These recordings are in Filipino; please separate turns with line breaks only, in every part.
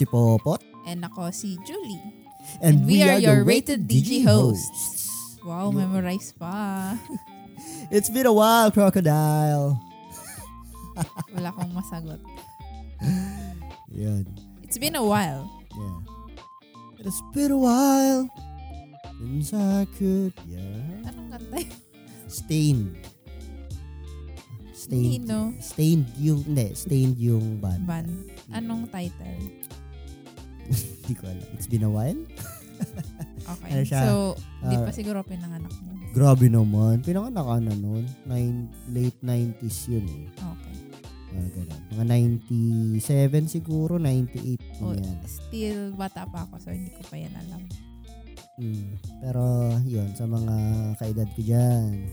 si Popot.
And ako si Julie.
And,
we, are, your
the
Rated DG hosts. Wow, memorize pa.
It's been a while, Crocodile.
Wala akong masagot.
Yan.
It's been a while.
Yeah. It's been a while since I could, yeah.
Anong kanta yun?
Stained. Stained.
Nino.
Stained yung, hindi, stained yung band.
Band. Anong title?
Hindi ko alam. It's been a while?
Okay.
Ano siya?
So, di pa
Ah.
siguro pinanganak mo.
Grabe naman. Pinanganak ka na noon. Nine, late 90s yun eh.
Okay.
Ah, ganun. Mga 97 siguro, 98
Oh,
yan.
still bata pa ako so hindi ko pa yan alam.
Mm. Pero yun, sa mga kaedad ko dyan,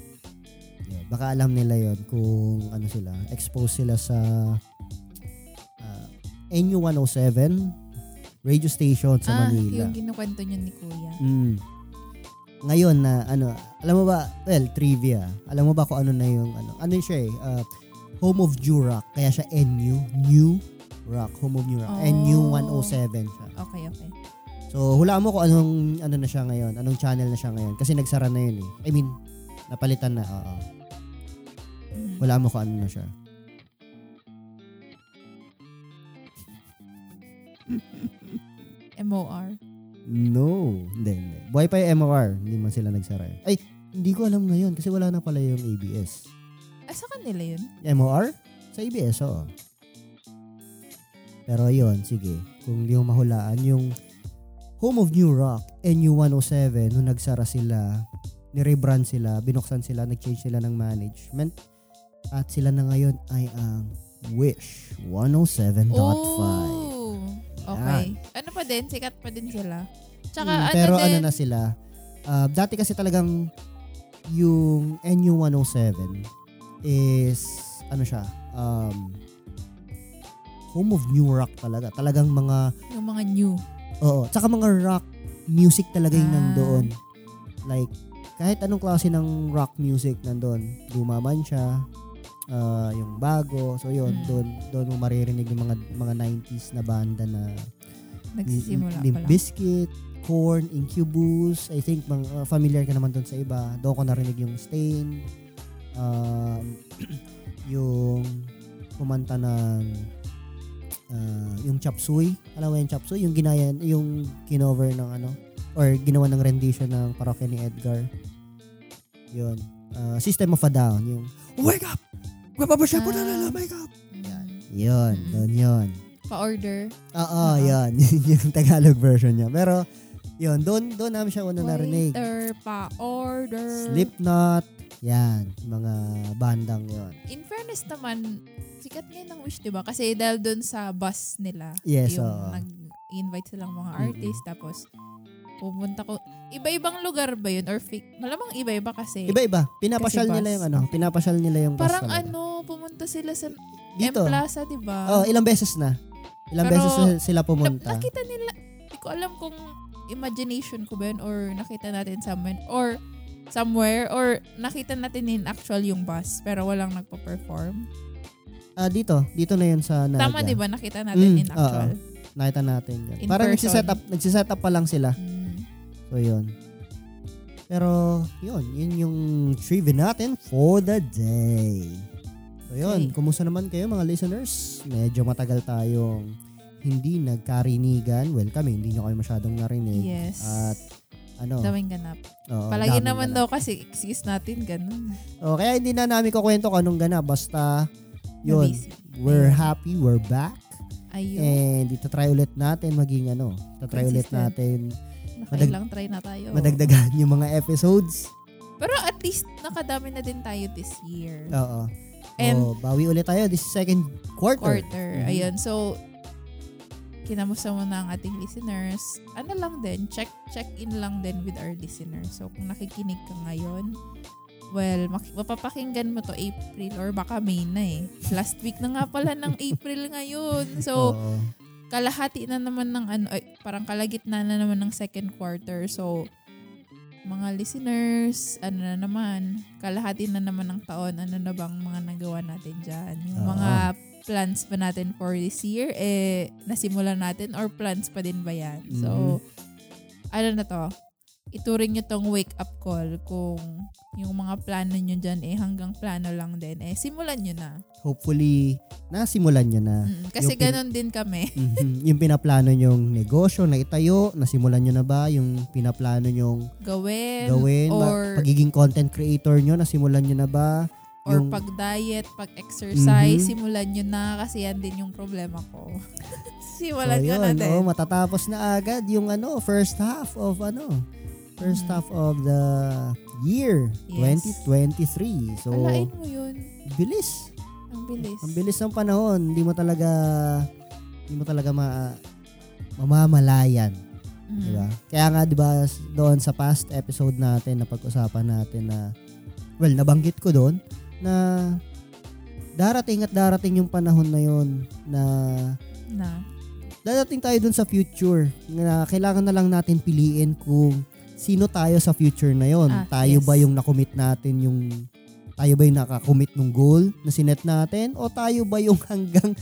yun, baka alam nila yon kung ano sila, exposed sila sa uh, NU107 radio station sa
ah,
Manila.
yung kinukwento niyo ni Kuya.
Mm. Ngayon na ano, alam mo ba, well, trivia. Alam mo ba kung ano na yung ano? Ano siya eh, uh, Home of New Rock. Kaya siya NU, New Rock, Home of New Rock.
Oh.
NU107 siya.
Okay, okay.
So, hulaan mo kung anong ano na siya ngayon, anong channel na siya ngayon kasi nagsara na yun eh. I mean, napalitan na, oo.
Mhm.
Hulaan mo kung ano na siya.
MOR.
No, hindi, hindi. Buhay pa yung MOR, hindi man sila nagsara. Ay, hindi ko alam ngayon kasi wala na pala yung ABS.
Ah, sa kanila yun?
MOR? Sa ABS, oo. Pero yun, sige. Kung hindi mo mahulaan, yung Home of New Rock, NU107, nung nagsara sila, ni-rebrand sila, binuksan sila, nag-change sila ng management, at sila na ngayon ay ang Wish 107.5.
Oh, okay. Ano pa din? Sikat pa din sila. Tsaka
Mm,
ano
pero
din,
ano na sila, ah, dati kasi talagang yung NU107 is, ano siya, um, home of new rock talaga. Talagang mga,
yung mga new.
oo, tsaka mga rock music talaga yung
Ah.
nandoon. Like, kahit anong klase ng rock music nandoon, lumaman siya, ah, yung bago, so yun,
Mm.
doon doon mo maririnig yung mga mga 90s na banda na
Nagsisimula
Limp. Bizkit, Korn, Incubus. I think mga uh, familiar ka naman doon sa iba. Doon ko narinig yung Stain. Um, yung kumanta ng uh, yung Chop Suey. Alam mo yung Chop Suey? Yung ginaya, yung kinover ng ano or ginawa ng rendition ng parokya ni Edgar. Yun. Uh, System of a Down. Yung Wake up! Mapapasya po na
Ah.
nila, wake up!
Mm.
Yun.
Mm.
Doon yun.
Pa-order.
Oo,
Oo.
yan. yung Tagalog version niya. Pero, yun, doon, doon namin siya una narinig.
Waiter, pa-order.
Slipknot, yan, mga bandang yon.
In fairness naman, sikat ngayon ng Wish, di ba? Kasi dahil doon sa bus nila,
Yes,
yung
oo.
nag-invite silang mga artist, tapos pumunta ko, iba-ibang lugar ba yun? Or fake? Malamang iba-iba kasi.
Iba-iba. Pinapasyal
Kasi
nila yung ano, pinapasyal nila yung bus
Parang
talaga.
ano, pumunta sila sa
Dito.
M Plaza, di ba?
Oh, ilang beses na. Ilang
Pero,
beses na sila
Na-
pumunta.
nakita nila, hindi ko alam kung imagination ko ba yun or nakita natin somewhere or somewhere or nakita natin in actual yung bus pero walang nagpo-perform.
Ah, dito. Dito na yun sa Naga.
Tama 'di ba nakita natin
Mm,
in actual.
Nakita natin yun.
In
Parang nagsiset up, nagsiset up pa lang sila.
Mm.
So, yun. Pero, yun. Yun yung trivia natin for the day. So, yun.
Okay.
Kumusta naman kayo mga listeners? Medyo matagal tayong hindi nagkarinigan. Well, kami, hindi nyo kayo masyadong narinig.
Yes.
At, ano,
Daming ganap.
oo,
Palagi
daming
naman
ganap.
daw kasi excuse natin ganun.
Oh, kaya hindi na namin kukwento kung anong ganap. Basta, yun. We're
Ayun.
happy. We're back.
Ayun.
And itatry ulit natin maging ano. Itatry ulit
Consistent.
natin
Nakailang try na tayo.
madagdagan yung mga episodes.
Pero at least nakadami na din tayo this year.
Oo.
And
oh, bawi ulit tayo this second quarter.
quarter.
Mhm.
Ayun. So, kinamusta mo na ang ating listeners. Ano lang din, check check in lang din with our listeners. So, kung nakikinig ka ngayon, well, mak- mapapakinggan mo to April or baka May na eh. Last week na nga pala ng April ngayon. So,
Oo.
Kalahati na naman ng ano, ay, parang kalagitna na naman ng second quarter. So, mga listeners, ano na naman, kalahati na naman ng taon, ano na bang mga nagawa natin dyan? Yung
Oo.
mga plans ba natin for this year, eh, nasimulan natin or plans pa din ba yan? So, ano na to? Ituring nyo tong wake up call kung yung mga plano nyo dyan eh hanggang plano lang din eh simulan nyo na.
Hopefully, nasimulan nyo na.
Mm, kasi
Yung pin-
ganun din kami.
Mhm. Yung pinaplano nyong negosyo na itayo, nasimulan nyo na ba? Yung pinaplano nyong
Gawin,
gawin, ma-
or,
pagiging content creator nyo, nasimulan nyo na ba?
or
yung-
pag-diet, pag-exercise,
Mhm.
simulan nyo na kasi yan din yung problema ko. simulan
so, yun,
na din.
oh, matatapos na agad yung ano, first half of ano, first
Mhm.
half of the year,
Yes.
2023. So,
Alain mo yun.
bilis.
Ang bilis.
Ang bilis ng panahon. Hindi mo talaga, hindi mo talaga ma, mamamalayan.
Mhm.
Di ba? Kaya nga, di ba, doon sa past episode natin, na pag-usapan natin na, well, nabanggit ko doon, na darating at darating yung panahon na yun na
Na.
dadating tayo dun sa future na kailangan na lang natin piliin kung sino tayo sa future na yon.
Ah,
tayo
yes.
ba yung nakomit natin yung tayo ba yung nakakommit ng goal na sinet natin o tayo ba yung hanggang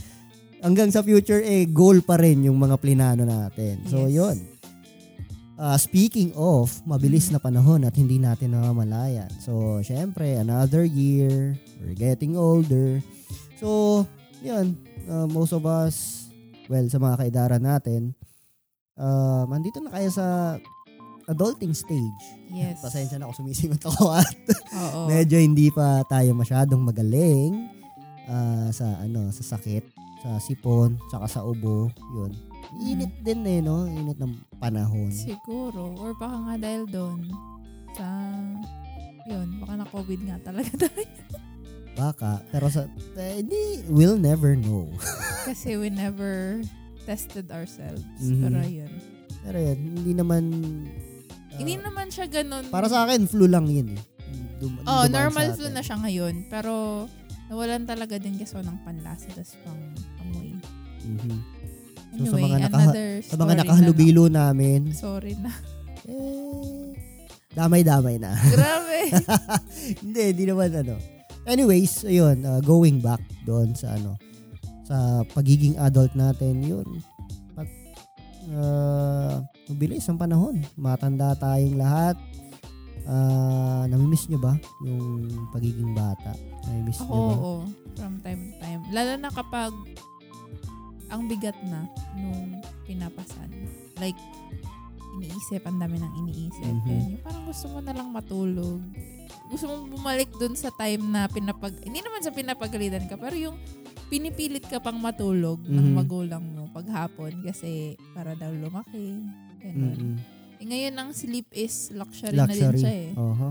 hanggang sa future eh goal pa rin yung mga plinano natin. So
Yes.
yon. Ah, speaking of, mabilis na panahon at hindi natin namamalayan. So, syempre, another year, we're getting older. So, yun, uh, most of us, well, sa mga kaidara natin, um, andito na kaya sa adulting stage.
Yes.
Pasensya na ako, sumisingot ako at
Oo.
medyo hindi pa tayo masyadong magaling ah, sa ano sa sakit, sa sipon, tsaka sa ubo, yun. Init din eh, no? Init ng panahon.
Siguro. Or baka nga dahil doon sa yun, baka na COVID nga talaga tayo.
Baka. Pero sa, eh, hindi, we'll never know.
Kasi we never tested ourselves.
Mhm.
Pero yun.
Pero yun, hindi naman,
Hindi naman siya ganun.
para sa akin, flu lang yun eh. Dum-
Oh, normal flu na siya ngayon. Pero nawalan talaga din kasi ng panlasa tas pang amoy.
Mhm. So,
Anyway,
sa mga naka-
another
Sa mga nakahalubilo namin,
na lang. Sorry na.
eh, damay-damay na.
Grabe.
hindi, hindi naman ano. Anyways, ayun, uh, going back doon sa ano, sa pagiging adult natin, yun. Uh, mabilis ang panahon. Matanda tayong lahat. Uh, namimiss nyo ba yung pagiging bata? Namimiss
Ako,
nyo ba?
oo. From time to time. Lalo na kapag ang bigat na nung pinapasan. Like, iniisip, ang dami ng iniisip.
Mhm.
Yun, yung parang gusto mo na lang matulog. Gusto mo bumalik dun sa time na pinapag... Hindi naman sa pinapagalitan ka, pero yung pinipilit ka pang matulog ng
Mhm.
magulang mo paghapon kasi para daw lumaki. Ganun.
Mm-mm.
Eh, ngayon ang sleep is luxury, na din
Luxury.
siya eh.
Oho.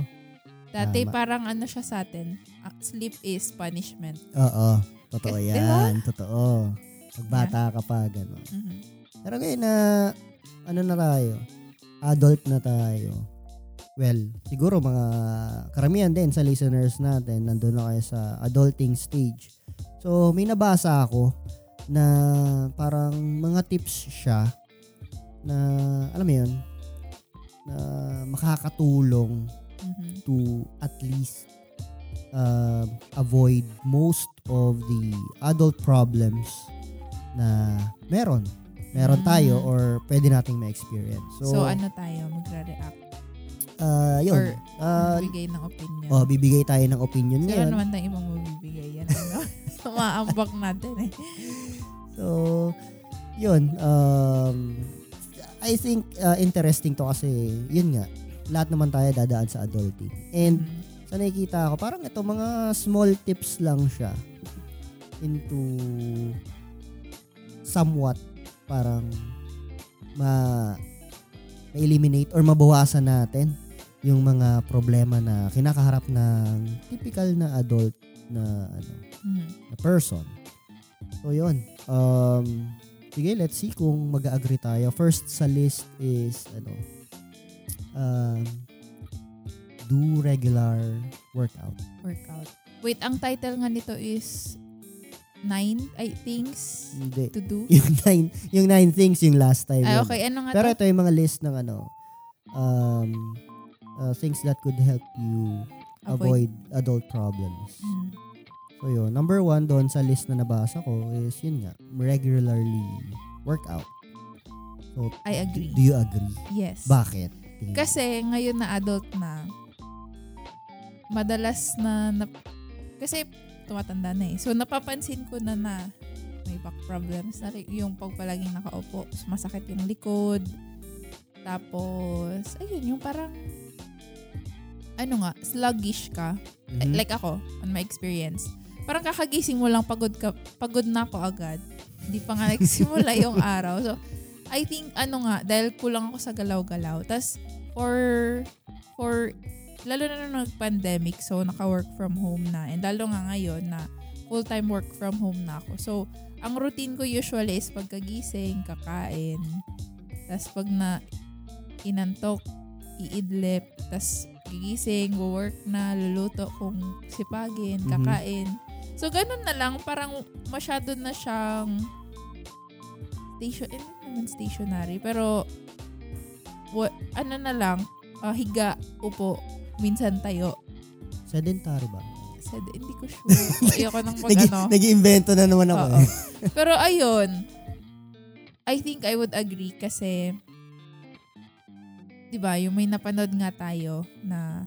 Dati
Tama.
parang ano siya sa atin, ah, sleep is punishment.
Oo. Totoo yan. Totoo. Pag bata ka pa, gano'n.
Mhm.
Pero ngayon na, ano na tayo, adult na tayo. Well, siguro mga karamihan din sa listeners natin, nandun na kayo sa adulting stage. So, may nabasa ako na parang mga tips siya na, alam mo yun, na makakatulong
Mhm.
to at least uh, avoid most of the adult problems na meron. Meron
Mm.
tayo or pwede nating ma-experience. So,
So, ano tayo, magre-react
uh, yun.
or
Uh,
magbigay ng opinion.
oh, bibigay tayo ng opinion
Sila
ngayon.
naman tayong ibang mabibigay yan. Ano? Maambak natin eh.
So, yun. Um, I think uh, interesting to kasi, yun nga, lahat naman tayo dadaan sa adulting. And
Mhm.
sa nakikita ko, parang ito mga small tips lang siya into somewhat parang ma ma-eliminate or mabawasan natin yung mga problema na kinakaharap ng typical na adult na ano
Mhm.
na person. So yun. Um sige, let's see kung mag-agree tayo. First sa list is ano um do regular workout.
Workout. Wait, ang title nga nito is Nine, I things
Hindi.
to do.
Yung nine, yung nine things yung last time.
Ay,
yun.
okay. Ano nga
Pero
to?
ito yung mga list ng ano um uh, things that could help you avoid, adult problems.
Mhm.
So yun, number one doon sa list na nabasa ko is yun nga, regularly work out. So,
I agree.
do you agree?
Yes.
Bakit?
Kasi ngayon na adult na, madalas na, na kasi tumatanda na eh. So napapansin ko na na may back problems na yung pag palaging nakaupo, masakit yung likod. Tapos, ayun, yung parang ano nga, sluggish ka.
Mhm.
Like ako, on my experience. Parang kakagising mo lang pagod ka, pagod na ako agad. Hindi pa nga nagsimula yung araw. So, I think, ano nga, dahil kulang ako sa galaw-galaw. Tapos, for, for, lalo na nung nag-pandemic, so naka-work from home na. And lalo nga ngayon na full-time work from home na ako. So, ang routine ko usually is pagkagising, kakain. Tapos pag na inantok, iidlip. Tapos gigising, work na, luluto kung sipagin,
Mhm.
kakain. So, ganun na lang. Parang masyado na siyang station, eh, naman stationary. Pero, wa, ano na lang, ah, higa, upo, minsan tayo.
Sedentary ba?
Said, hindi ko sure. Ayoko nang mag
Nag-
ano.
Nag-iimbento na naman ako eh.
Pero ayun, I think I would agree kasi 'di ba, yung may napanood nga tayo na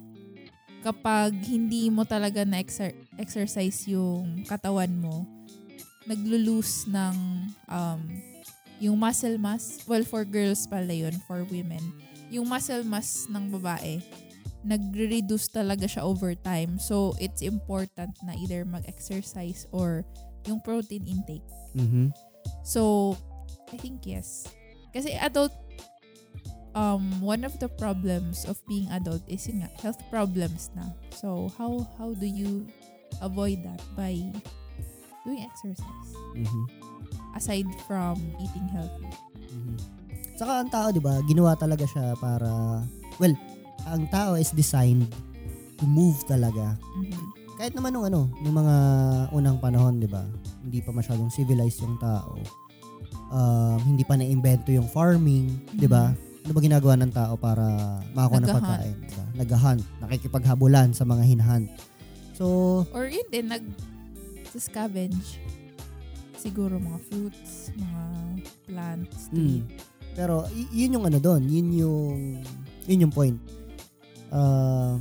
kapag hindi mo talaga na exer- exercise yung katawan mo, naglo-lose ng um, yung muscle mass. Well, for girls pala yun, for women. Yung muscle mass ng babae, nagre-reduce talaga siya over time. So, it's important na either mag-exercise or yung protein intake.
Mhm.
So, I think yes. Kasi adult, um, one of the problems of being adult is yun nga, health problems na. So, how how do you avoid that by doing exercise?
Mhm.
Aside from eating healthy.
Mhm. Saka ang tao, 'di ba, ginawa talaga siya para well, ang tao is designed to move talaga.
Mhm.
Kahit naman nung ano, nung mga unang panahon, 'di ba? Hindi pa masyadong civilized yung tao. Um, hindi pa na-invento yung farming, 'di ba? Ano ba ginagawa ng tao para makakuha ng pagkain? Diba? Nag-hunt, nakikipaghabulan sa mga hinhunt. So,
Or yun din, nag scavenge. Siguro mga fruits, mga plants
Mm. Pero y- yun yung ano doon, yun yung yun yung point. Uh,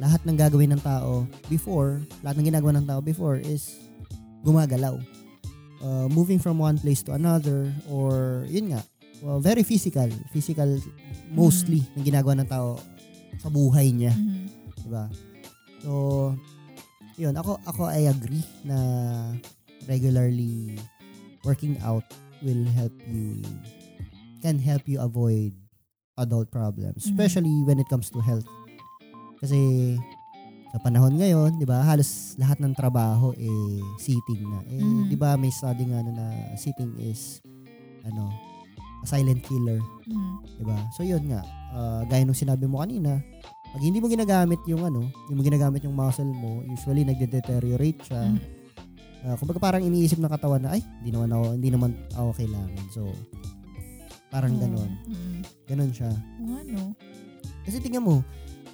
lahat ng gagawin ng tao before, lahat ng ginagawa ng tao before is gumagalaw. Uh, moving from one place to another or yun nga, well, very physical, physical mostly ng ginagawa ng tao sa buhay niya,
Mhm.
'di ba? So yun, ako ako I agree na regularly working out will help you can help you avoid adult problems,
Mhm.
especially when it comes to health. Kasi sa panahon ngayon, 'di ba, halos lahat ng trabaho eh sitting na. Eh,
Mhm.
'di ba, may study nga ano na sitting is ano, silent killer,
Mhm.
'di ba? So 'yun nga, ah, gaya nung sinabi mo kanina, pag hindi mo ginagamit yung ano, hindi mo ginagamit yung muscle mo, usually nagde-deteriorate siya.
Mhm.
Ah, kumbaga parang iniisip ng katawan na ay, hindi naman ako, hindi naman ako kailangan. So parang
Oo.
ganon.
Mhm.
Ganon siya.
Oo, ano?
Kasi tingnan mo,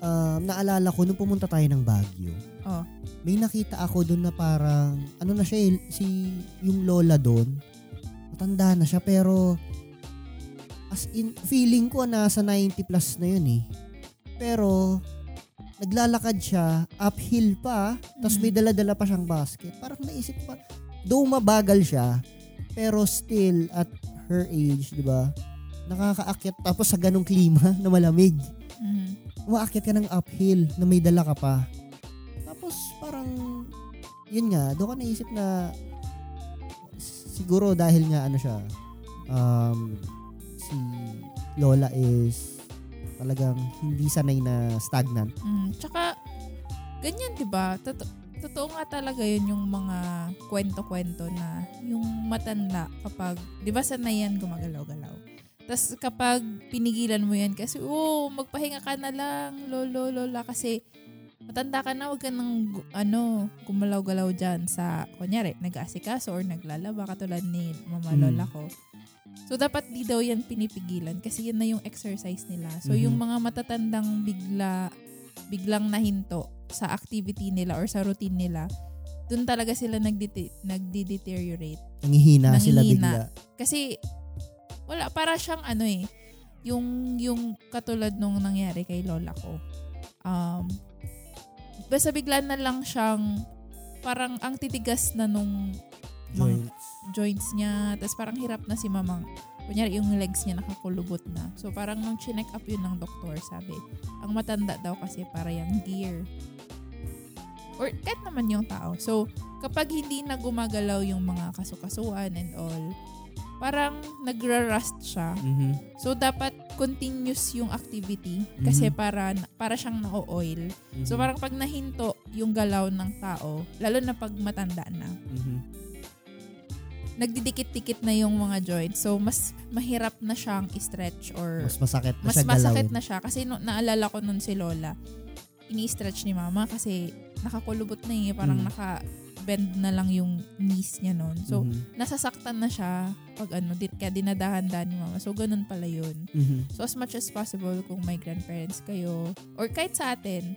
um, naalala ko nung pumunta tayo ng Baguio.
Oh.
May nakita ako doon na parang ano na siya, eh, si yung lola doon. Matanda na siya pero as in feeling ko nasa 90 plus na yun eh. Pero naglalakad siya uphill pa tapos may
Mhm.
dala-dala pa siyang basket. Parang naisip pa, though mabagal siya, pero still at her age, di ba? Nakakaakyat tapos sa ganong klima na malamig.
Mhm.
Umaakyat ka ng uphill na may dala ka pa. Tapos parang, yun nga, doon ka naisip na siguro dahil nga ano siya, um, si Lola is talagang hindi sanay na stagnant.
Mm, tsaka, ganyan, di ba? Toto- totoo nga talaga yun yung mga kwento-kwento na yung matanda kapag, di ba sanayan gumagalaw-galaw. Tapos kapag pinigilan mo yan kasi, oh, magpahinga ka na lang, lolo, lola, kasi matanda ka na, wag ka nang, ano, gumalaw-galaw dyan sa, kunyari, nag-aasikaso or naglalaba, katulad ni mama
Mm.
lola ko. So, dapat di daw yan pinipigilan kasi yun na yung exercise nila. So,
Mhm.
yung mga matatandang bigla, biglang nahinto sa activity nila or sa routine nila, dun talaga sila nagdete- nagdi-deteriorate.
Nangihina sila
Nangihina.
bigla.
Kasi, wala, para siyang ano eh, yung, yung katulad nung nangyari kay lola ko. Um, basta bigla na lang siyang, parang ang titigas na nung
Joints.
joints niya. Tapos parang hirap na si mamang. Kunyari, yung legs niya nakakulubot na. So, parang nung chinek up yun ng doktor, sabi, ang matanda daw kasi para yung gear. Or kahit naman yung tao. So, kapag hindi na gumagalaw yung mga kasukasuan and all, parang nagra-rust siya.
Mhm.
So, dapat continuous yung activity kasi
Mhm.
para, para siyang na-oil. So,
Mhm.
parang pag nahinto yung galaw ng tao, lalo na pag matanda na,
Mhm.
nagdidikit-dikit na yung mga joints. So, mas mahirap na siyang i-stretch or
Mas masakit na
mas
siya
masakit na siya. Kasi no, naalala ko nun si Lola, ini-stretch ni Mama kasi nakakulubot na eh. Parang
Mm.
Naka-bend na lang yung knees niya nun. So,
Mhm.
nasasaktan na siya pag ano, di, kaya dinadahan-dahan ni Mama. So, ganun pala yun.
Mhm.
So, as much as possible kung may grandparents kayo, or kahit sa atin,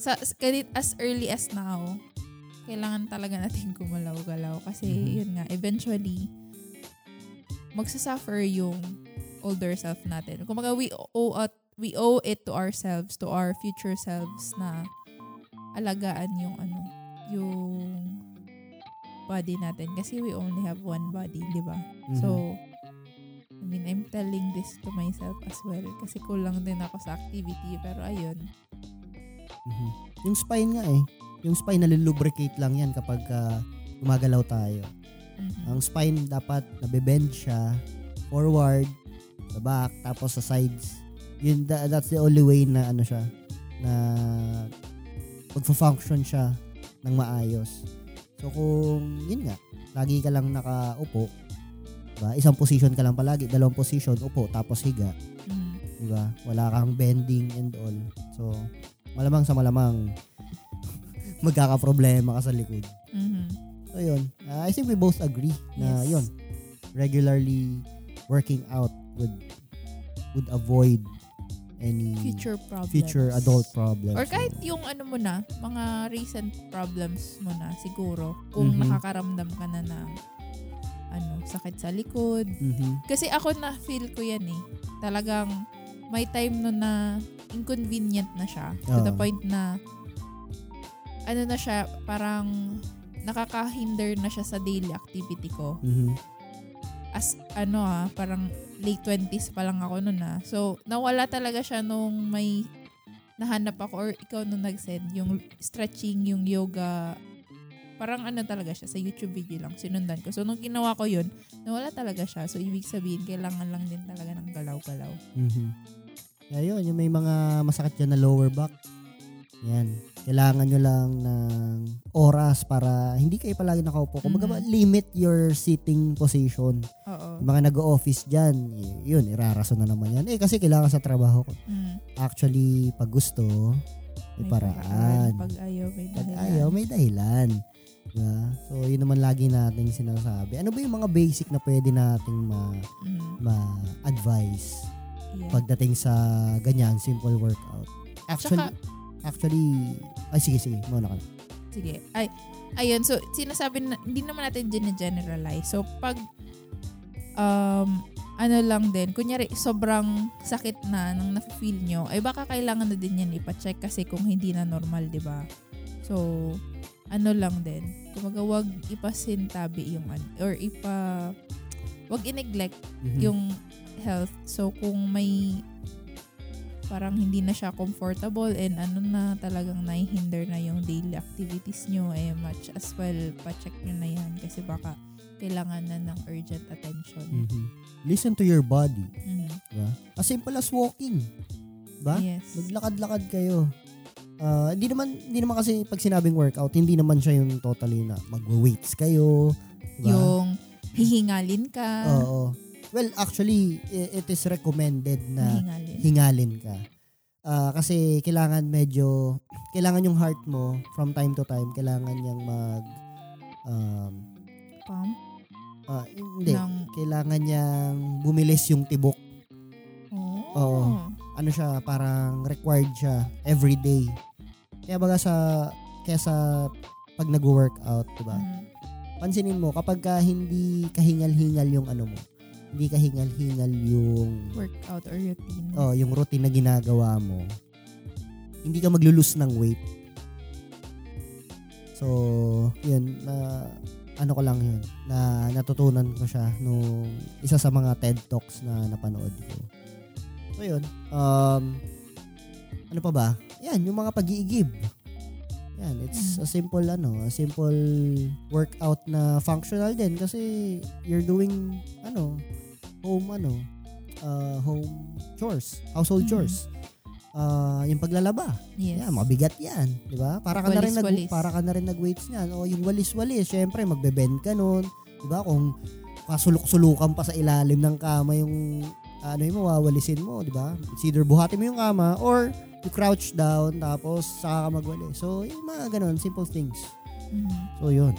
sa, kahit as early as now, kailangan talaga natin gumalaw-galaw. Kasi,
Mhm.
yun nga, eventually, magsasuffer yung older self natin. Kumbaga, we owe, at, we owe it to ourselves, to our future selves na alagaan yung ano, yung body natin. Kasi we only have one body, di ba?
Mhm.
So, I mean, I'm telling this to myself as well. Kasi kulang din ako sa activity. Pero ayun.
Mhm. Yung spine nga eh. Yung spine nalilubricate lang yan kapag ah, gumagalaw tayo.
Mhm.
Ang spine dapat nabe-bend siya forward, sa back, tapos sa sides. Yun, tha- that's the only way na ano siya, na magfa-function siya ng maayos. So kung yun nga, lagi ka lang nakaupo, diba? isang position ka lang palagi, dalawang position, upo, tapos higa,
Mhm.
di ba? Wala kang bending and all. So, malamang sa malamang magkakaproblema ka sa likod.
Mhm.
So yun, Uh, I think we both agree na
Yes.
yun, regularly working out would would avoid any
Future problems.
future adult problems.
Or kahit yung ano mo na, mga recent problems mo na siguro. Kung
Mhm.
nakakaramdam ka na ng ano, sakit sa likod.
Mhm.
Kasi ako na feel ko yan eh. Talagang may time no na inconvenient na siya. To the
Oo.
point na ano na siya, parang nakakahinder na siya sa daily activity ko.
Mhm.
As ano ah, parang late 20s pa lang ako noon ah. So, nawala talaga siya nung may nahanap ako or ikaw nung nag-send yung stretching, yung yoga. Parang ano talaga siya, sa YouTube video lang, sinundan ko. So, nung ginawa ko yun, nawala talaga siya. So, ibig sabihin, kailangan lang din talaga ng galaw-galaw.
Mhm. Kaya yun, yung may mga masakit dyan na lower back. Yan. Kailangan nyo lang ng oras para hindi kayo palagi nakaupo. Kung
Mhm.
limit your sitting position.
Oo.
Yung mga nag-office dyan, yun, irarason na naman yan. Eh, kasi kailangan sa trabaho ko.
Mm.
Actually, pag gusto, may, paraan.
Pag ayaw, may
Pag
dahilan.
ayaw, may dahilan. Diba? So, yun naman lagi nating sinasabi. Ano ba yung mga basic na pwede nating ma,
Mm.
ma-advise
Yeah.
pagdating sa ganyan, simple workout? Actually,
Tsaka-
actually, ay sige, sige, muna ka na.
Sige. Ay, ayun. So, sinasabi na, hindi naman natin generalize. So, pag, um, ano lang din, kunyari, sobrang sakit na nang nafe-feel nyo, ay baka kailangan na din yan ipacheck kasi kung hindi na normal, di ba? So, ano lang din, kumaga wag ipasintabi yung, or ipa, wag i-neglect
Mhm.
yung health. So, kung may parang hindi na siya comfortable and ano na talagang naihinder na yung daily activities nyo, eh, much as well, pa-check nyo na yan kasi baka kailangan na ng urgent attention.
Mhm. Listen to your body.
Mhm.
Diba? As simple as walking. Diba?
Yes.
Maglakad-lakad kayo. Ah, hindi naman hindi naman kasi pag sinabing workout, hindi naman siya yung totally na magwa-weights kayo, diba?
Yung hihingalin ka.
Oo. Well, actually, it is recommended na
hihingalin.
hingalin ka. Ah, kasi kailangan medyo kailangan yung heart mo from time to time kailangan niyang mag um
Pump.
ah, hindi
Ng,
kailangan niyang bumilis yung tibok.
oh.
Oo. Ano siya, parang required siya every day. Kaya baga sa kaya sa pag nag-workout, di ba?
Mhm.
Pansinin mo, kapag ka hindi kahingal-hingal yung ano mo, hindi kahingal-hingal yung
Workout or routine.
oh, yung routine na ginagawa mo, hindi ka maglulus ng weight. So, yun, na, ano ko lang yun, na natutunan ko siya nung isa sa mga TED Talks na napanood ko. So, yun, um, ano pa ba? Yan, yung mga pag-iigib. Yan, it's
Mm.
a simple, ano, a simple workout na functional din kasi you're doing, ano, home, ano, uh, home chores, household
Mm.
chores. Ah, yung paglalaba.
Yes.
Yan, mabigat 'yan, 'di ba? Para ka na rin nag
Walis-walis.
para ka na rin nag-weights niyan. O yung walis-walis, syempre magbe-bend ka noon, 'di ba? Kung kasulok-sulukan pa sa ilalim ng kama yung ano yung mawawalisin mo, 'di ba? It's either buhatin mo yung kama or you crouch down tapos saka ka magwali. So, yung mga ganun, simple things.
Mhm.
So, yun.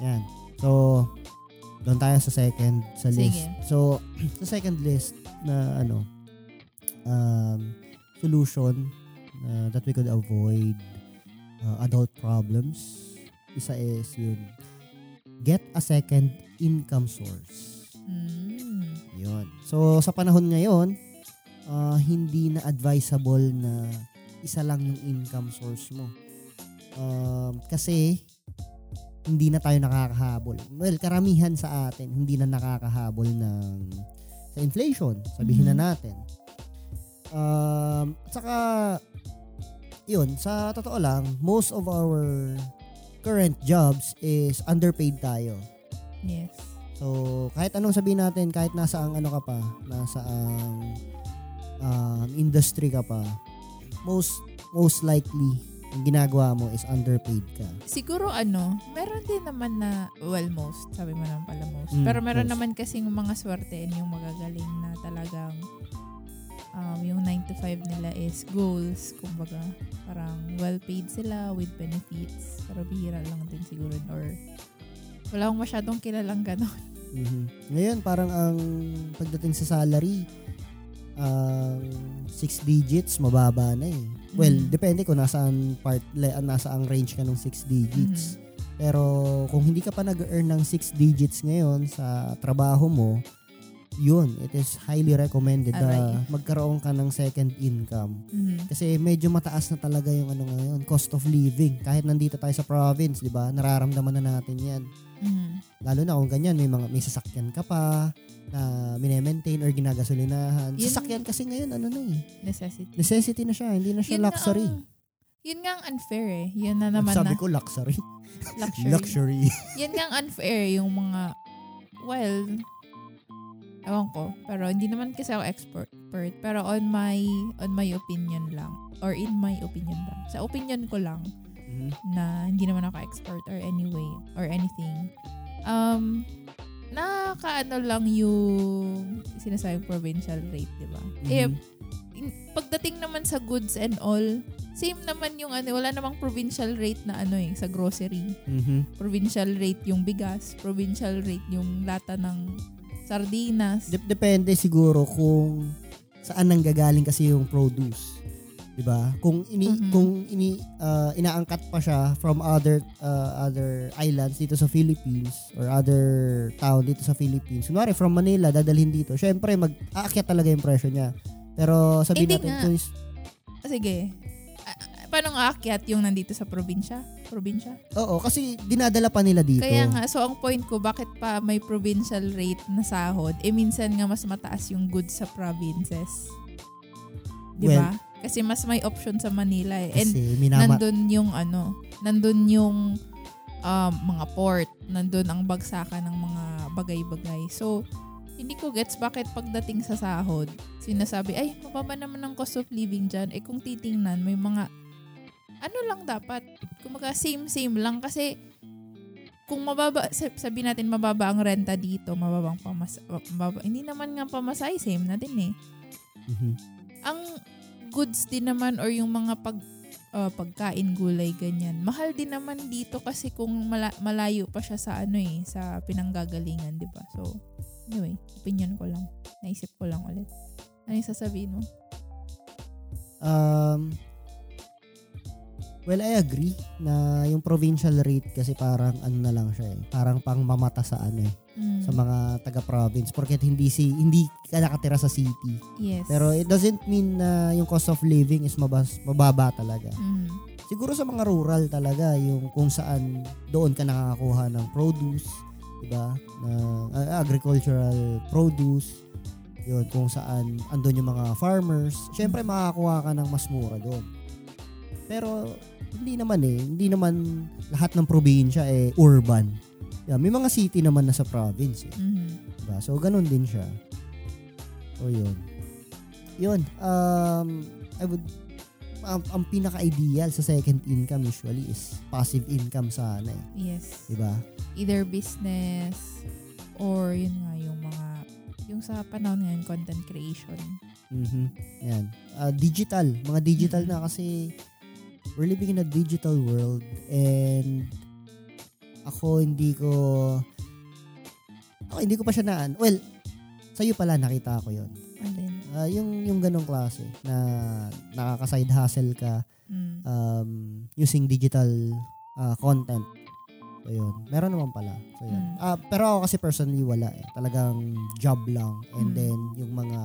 Yan. So, doon tayo sa second sa list.
Sige.
So, sa second list na ano, um, solution uh, that we could avoid uh, adult problems. Isa is yun, get a second income source.
Mm.
Yun. So, sa panahon ngayon, uh, hindi na advisable na isa lang yung income source mo. Um, kasi, hindi na tayo nakakahabol. Well, karamihan sa atin, hindi na nakakahabol ng sa inflation, sabihin
Mhm.
na natin. Um, at saka, yun, sa totoo lang, most of our current jobs is underpaid tayo.
Yes.
So, kahit anong sabihin natin, kahit nasa ang ano ka pa, nasa ang um, industry ka pa, most most likely, ang ginagawa mo is underpaid ka.
Siguro ano, meron din naman na, well, most. Sabi mo naman pala most.
Mm,
Pero meron
most.
naman kasing mga swerte yung magagaling na talagang um, yung 9 to 5 nila is goals. Kumbaga, parang well-paid sila with benefits. Pero bihira lang din siguro. Or wala akong masyadong kilalang ganon.
Mhm. Ngayon, parang ang pagdating sa salary, ang six digits, mababa na eh. Well,
Mhm.
depende kung nasaan part, le, nasa ang range ka ng six digits.
Mhm.
Pero kung hindi ka pa nag-earn ng six digits ngayon sa trabaho mo, yun, it is highly recommended na
Aray.
magkaroon ka ng second income.
Mhm.
Kasi medyo mataas na talaga yung ano ngayon, cost of living. Kahit nandito tayo sa province, di ba? Nararamdaman na natin yan.
Mhm.
Lalo na kung ganyan, may mga may sasakyan ka pa na mine-maintain or ginagasolinahan.
Yun-
Sasakyan kasi ngayon, ano na eh.
Necessity.
Necessity na siya, hindi na siya
Yun
luxury.
ang- yun nga ang unfair eh. Yun na naman
Sabi
na
ko luxury.
luxury.
luxury.
Yan nga ang unfair yung mga, well, ewan ko, pero hindi naman kasi ako expert, pero on my, on my opinion lang, or in my opinion lang, sa opinion ko lang,
Mhm.
na hindi naman ako expert or anyway, or anything, um, nakakaano lang yung sinasabing provincial rate, di ba? Eh,
Mhm.
in- pagdating naman sa goods and all, same naman yung ano, wala namang provincial rate na ano eh, sa grocery
Mhm.
provincial rate yung bigas, provincial rate yung lata ng sardinas.
Dep- depende siguro kung saan nanggagaling kasi yung produce. 'Di ba? Kung ini
Mhm.
kung ini ah, inaangkat pa siya from other ah, other islands dito sa Philippines or other town dito sa Philippines. Kunwari from Manila dadalhin dito. Syempre mag-aakyat talaga yung presyo niya. Pero sabihin
Hindi
natin
nga.
kung is-
Ah, Sige. Paano nga aakyat yung nandito sa probinsya? Probinsya?
Oo, kasi dinadala pa nila dito.
Kaya nga, so ang point ko, bakit pa may provincial rate na sahod? Eh minsan nga mas mataas yung goods sa provinces. Di ba? Kasi mas may option sa Manila eh. And
minama
nandun yung ano, nandun yung um, mga port, nandun ang bagsakan ng mga bagay-bagay. So, hindi ko gets bakit pagdating sa sahod, sinasabi, ay, mababa naman ang cost of living dyan. Eh kung titingnan, may mga, ano lang dapat, kumaga same-same lang kasi kung mababa, sab- sabi natin mababa ang renta dito, mababa ang pamas, mababa, hindi naman nga pamasay, same na din eh
Mhm.
ang goods din naman or yung mga pag uh, pagkain gulay ganyan. Mahal din naman dito kasi kung mala- malayo pa siya sa ano eh, sa pinanggagalingan, 'di ba? So, anyway, opinion ko lang. Naisip ko lang ulit. Ano yung sasabihin mo?
um Well, I agree na yung provincial rate kasi parang ano na lang siya eh. Parang pang mamata sa ano eh.
Mm.
Sa mga taga-province. Porket hindi, si, hindi ka nakatira sa city.
Yes.
Pero it doesn't mean na yung cost of living is mabas, mababa talaga.
Mm.
Siguro sa mga rural talaga, yung kung saan doon ka nakakakuha ng produce, di ba? Ng uh, agricultural produce, yun, kung saan andun yung mga farmers, syempre makakakuha ka ng mas mura doon. Pero hindi naman eh, hindi naman lahat ng probinsya eh urban. Yeah, may mga city naman na sa province eh.
Mhm.
Diba? So, ganun din siya. So, yun. Yun. Um, I would, ang, ang pinaka-ideal sa second income usually is passive income sana eh.
Yes.
Diba?
Either business or yun nga yung mga yung sa panahon ngayon content creation.
Mhm. Yan. Ah, digital. Mga digital na kasi we're living in a digital world and ako hindi ko ako hindi ko pa siya naan. Well, sa'yo pala nakita ko yon
Alin?
Ah, yung yung ganong klase na nakaka-side hustle ka
Mm.
um, using digital ah, content. So yun. Meron naman pala. So yun.
Mm.
Ah, pero ako kasi personally wala eh. Talagang job lang and
Mm.
then yung mga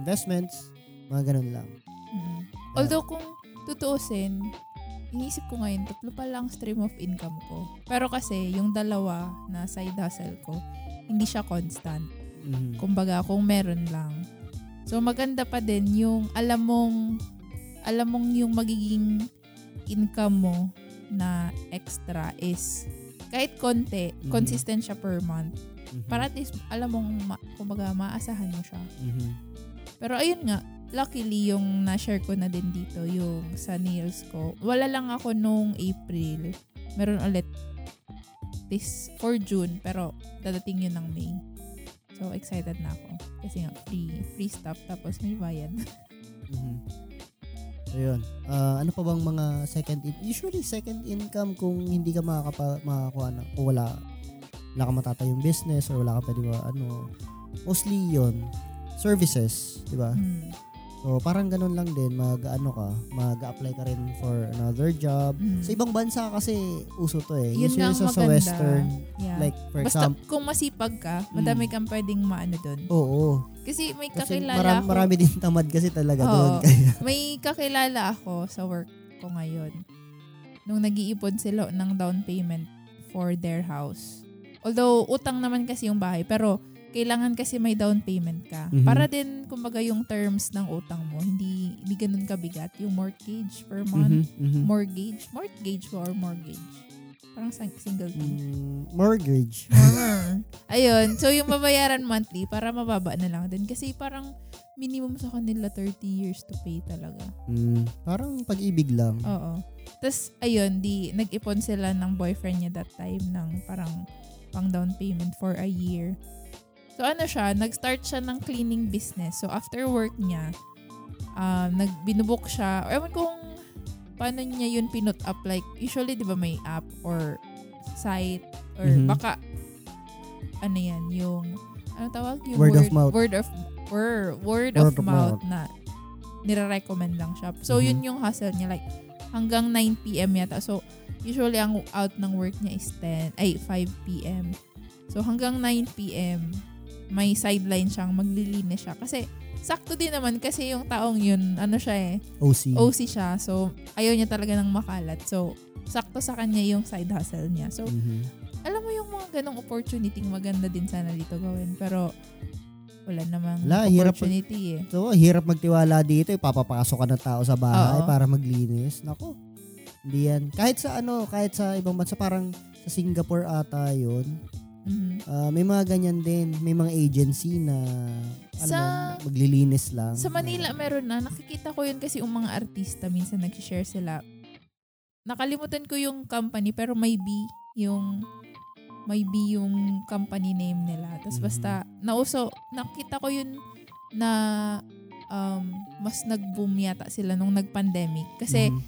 investments, mga ganun lang.
Mm. Although kung tutuusin, inisip ko ngayon, tatlo pa lang stream of income ko. Pero kasi, yung dalawa na side hustle ko, hindi siya constant.
Mhm.
Kumbaga, kung meron lang. So, maganda pa din yung alam mong, alam mong yung magiging income mo na extra is kahit konti,
Mhm.
consistent siya per month.
Mhm.
Para at least, alam mong, ma, kumbaga, maasahan mo siya.
Mhm.
Pero ayun nga, luckily yung na-share ko na din dito, yung sa nails ko. Wala lang ako nung April. Meron ulit this for June, pero dadating yun ng May. So, excited na ako. Kasi nga, free, free stuff, tapos may bayad.
Mhm. So yun. Ah, ano pa bang mga second in- usually second income kung hindi ka makakapa, makakuha na kung wala wala ka matatayong business or wala ka pwede ba ano mostly yon services, di ba?
Mm.
So parang ganun lang din mag ano ka, mag-apply ka rin for another job.
Mm.
Sa ibang bansa kasi uso to eh.
Yun
Usually sa, sa western
Yeah.
like for
Basta
example,
kung masipag ka, madami kang pwedeng maano doon.
oo.
Kasi may
Kasi
kakilala
marami,
ako.
marami din tamad kasi talaga
Oo.
doon kaya.
May kakilala ako sa work ko ngayon. Nung nag-iipon sila ng down payment for their house. Although, utang naman kasi yung bahay. Pero, kailangan kasi may down payment ka.
Mhm.
Para din, kumbaga, yung terms ng utang mo, hindi, hindi ganun kabigat. Yung mortgage per month.
Mhm, mhm.
Mortgage? Mortgage or mortgage? Parang single T.
Mm, mortgage.
Ayun. So, yung babayaran monthly, para mababa na lang din. Kasi parang minimum sa kanila 30 years to pay talaga.
Mm, parang pag-ibig lang.
Oo. Tapos, ayun, di, nag-ipon sila ng boyfriend niya that time ng parang pang down payment for a year. So, ano siya, nag-start siya ng cleaning business. So, after work niya, um, nagbinubok siya. Ewan kung paano niya yun pinut up. Like, usually, di ba may app or site or
Mhm.
baka, ano yan, yung, ano tawag? Yung
Word of mouth.
Word of, word, word,
Word
of,
of
mouth, na nire-recommend lang siya. So,
Mhm.
yun yung hustle niya. Like, hanggang 9 p.m. yata. So, usually, ang out ng work niya is 10, ay, 5 p.m. So, hanggang 9 p.m., may sideline siyang maglilinis siya. Kasi, sakto din naman kasi yung taong yun, ano siya eh,
OC.
OC siya. So, ayaw niya talaga ng makalat. So, sakto sa kanya yung side hustle niya. So,
Mhm.
alam mo yung mga ganong opportunity, maganda din sana dito gawin. Pero, wala namang
hirap
opportunity eh.
So, hirap magtiwala dito. Ipapapasok ka ng tao sa bahay
Oo.
para maglinis. Nako. Hindi yan. Kahit sa ano, kahit sa ibang bansa, parang sa Singapore ata yun.
Mhm.
Ah, may mga ganyan din. May mga agency na alam
Sa-
maglilinis lang.
Sa Manila, meron na. Nakikita ko yun kasi yung mga artista, minsan nag-share sila. Nakalimutan ko yung company, pero may B yung may B yung company name nila. Tapos
Mhm.
basta, nauso, nakita ko yun na um, mas nag-boom yata sila nung nag-pandemic. Kasi,
Mhm.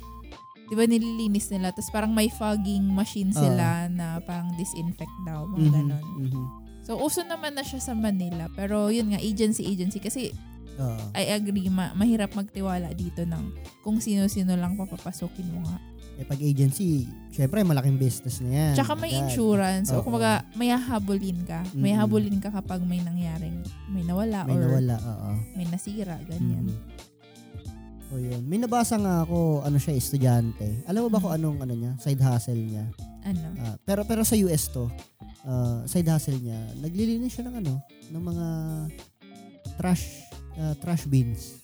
Di ba nililinis nila, tapos parang may fogging machine sila na parang disinfect daw, mga
Mhm.
ganon.
Mhm.
So, uso naman na siya sa Manila. Pero yun nga, agency-agency. Kasi
Oo.
I agree, ma- mahirap magtiwala dito ng kung sino-sino lang papapasukin mo nga.
Eh, pag agency, syempre, malaking business na yan.
Tsaka may insurance.
Oo.
O kumbaga, may hahabulin ka. May
Mm.
habulin ka kapag may nangyaring, may nawala
May
or
nawala, oo.
may nasira. Ganyan.
Mhm. O yun. May nabasa nga ako, ano siya, estudyante. Alam mo ba kung anong ano niya? Side hustle niya.
Ano?
Ah, pero pero sa US to, ah, side hustle niya, naglilinis siya ng ano, ng mga trash ah, trash bins.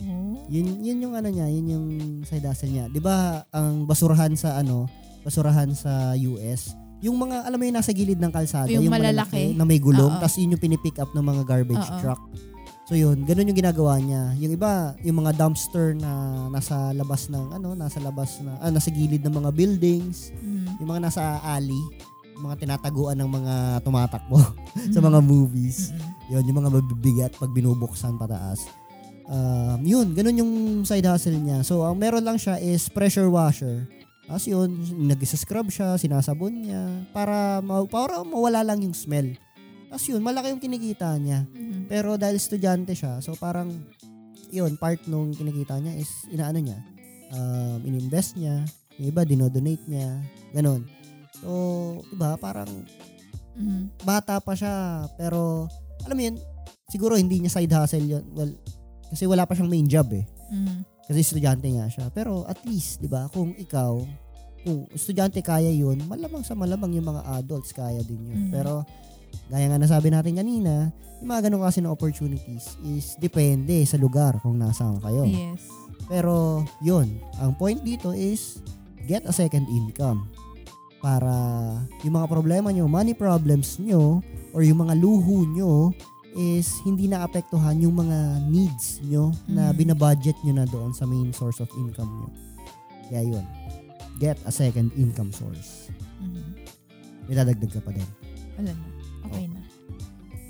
Oh.
Yun yun yung ano niya, yun yung side hustle niya. 'Di ba ang basurahan sa ano, basurahan sa US, yung mga alam mo yung nasa gilid ng kalsada,
Yung
malalaki
malalaki.
na may gulong, tapos yun yung pinipick up ng mga garbage
Oo.
truck. So yun, ganun yung ginagawa niya. Yung iba, yung mga dumpster na nasa labas ng ano, nasa labas na ah, nasa gilid ng mga buildings,
Mm.
yung mga nasa alley, yung mga tinataguan ng mga tumatakbo sa
Mm.
mga movies.
Mm-mm.
Yun, yung mga mabibigat pag binubuksan pataas. Um, yun, ganun yung side hustle niya. So, ang meron lang siya is pressure washer. Tapos yun, nag-scrub siya, sinasabon niya, para, ma- para mawala lang yung smell. Tapos yun, malaki yung kinikita niya.
Mm.
Pero dahil estudyante siya, so parang, yun, part nung kinikita niya is, inaano niya, um, ininvest niya, yung iba, dinodonate niya, ganun. So, diba, parang
Mm.
bata pa siya, pero, alam mo yun, siguro hindi niya side hustle yun. Well, kasi wala pa siyang main job eh.
Mm.
Kasi estudyante nga siya. Pero at least, di ba, kung ikaw, kung estudyante kaya yun, malamang sa malamang yung mga adults kaya din yun.
Mhm.
Pero, gaya nga nasabi natin kanina, yung mga ganun kasi na opportunities is depende sa lugar kung nasaan kayo.
Yes.
Pero, yun, ang point dito is get a second income para yung mga problema nyo, money problems nyo, or yung mga luho nyo is hindi naapektuhan yung mga needs nyo na
Mm.
binabudget nyo na doon sa main source of income nyo. Kaya yun, get a second income source.
Mm.
May dadagdag ka pa din.
Wala na. Okay na.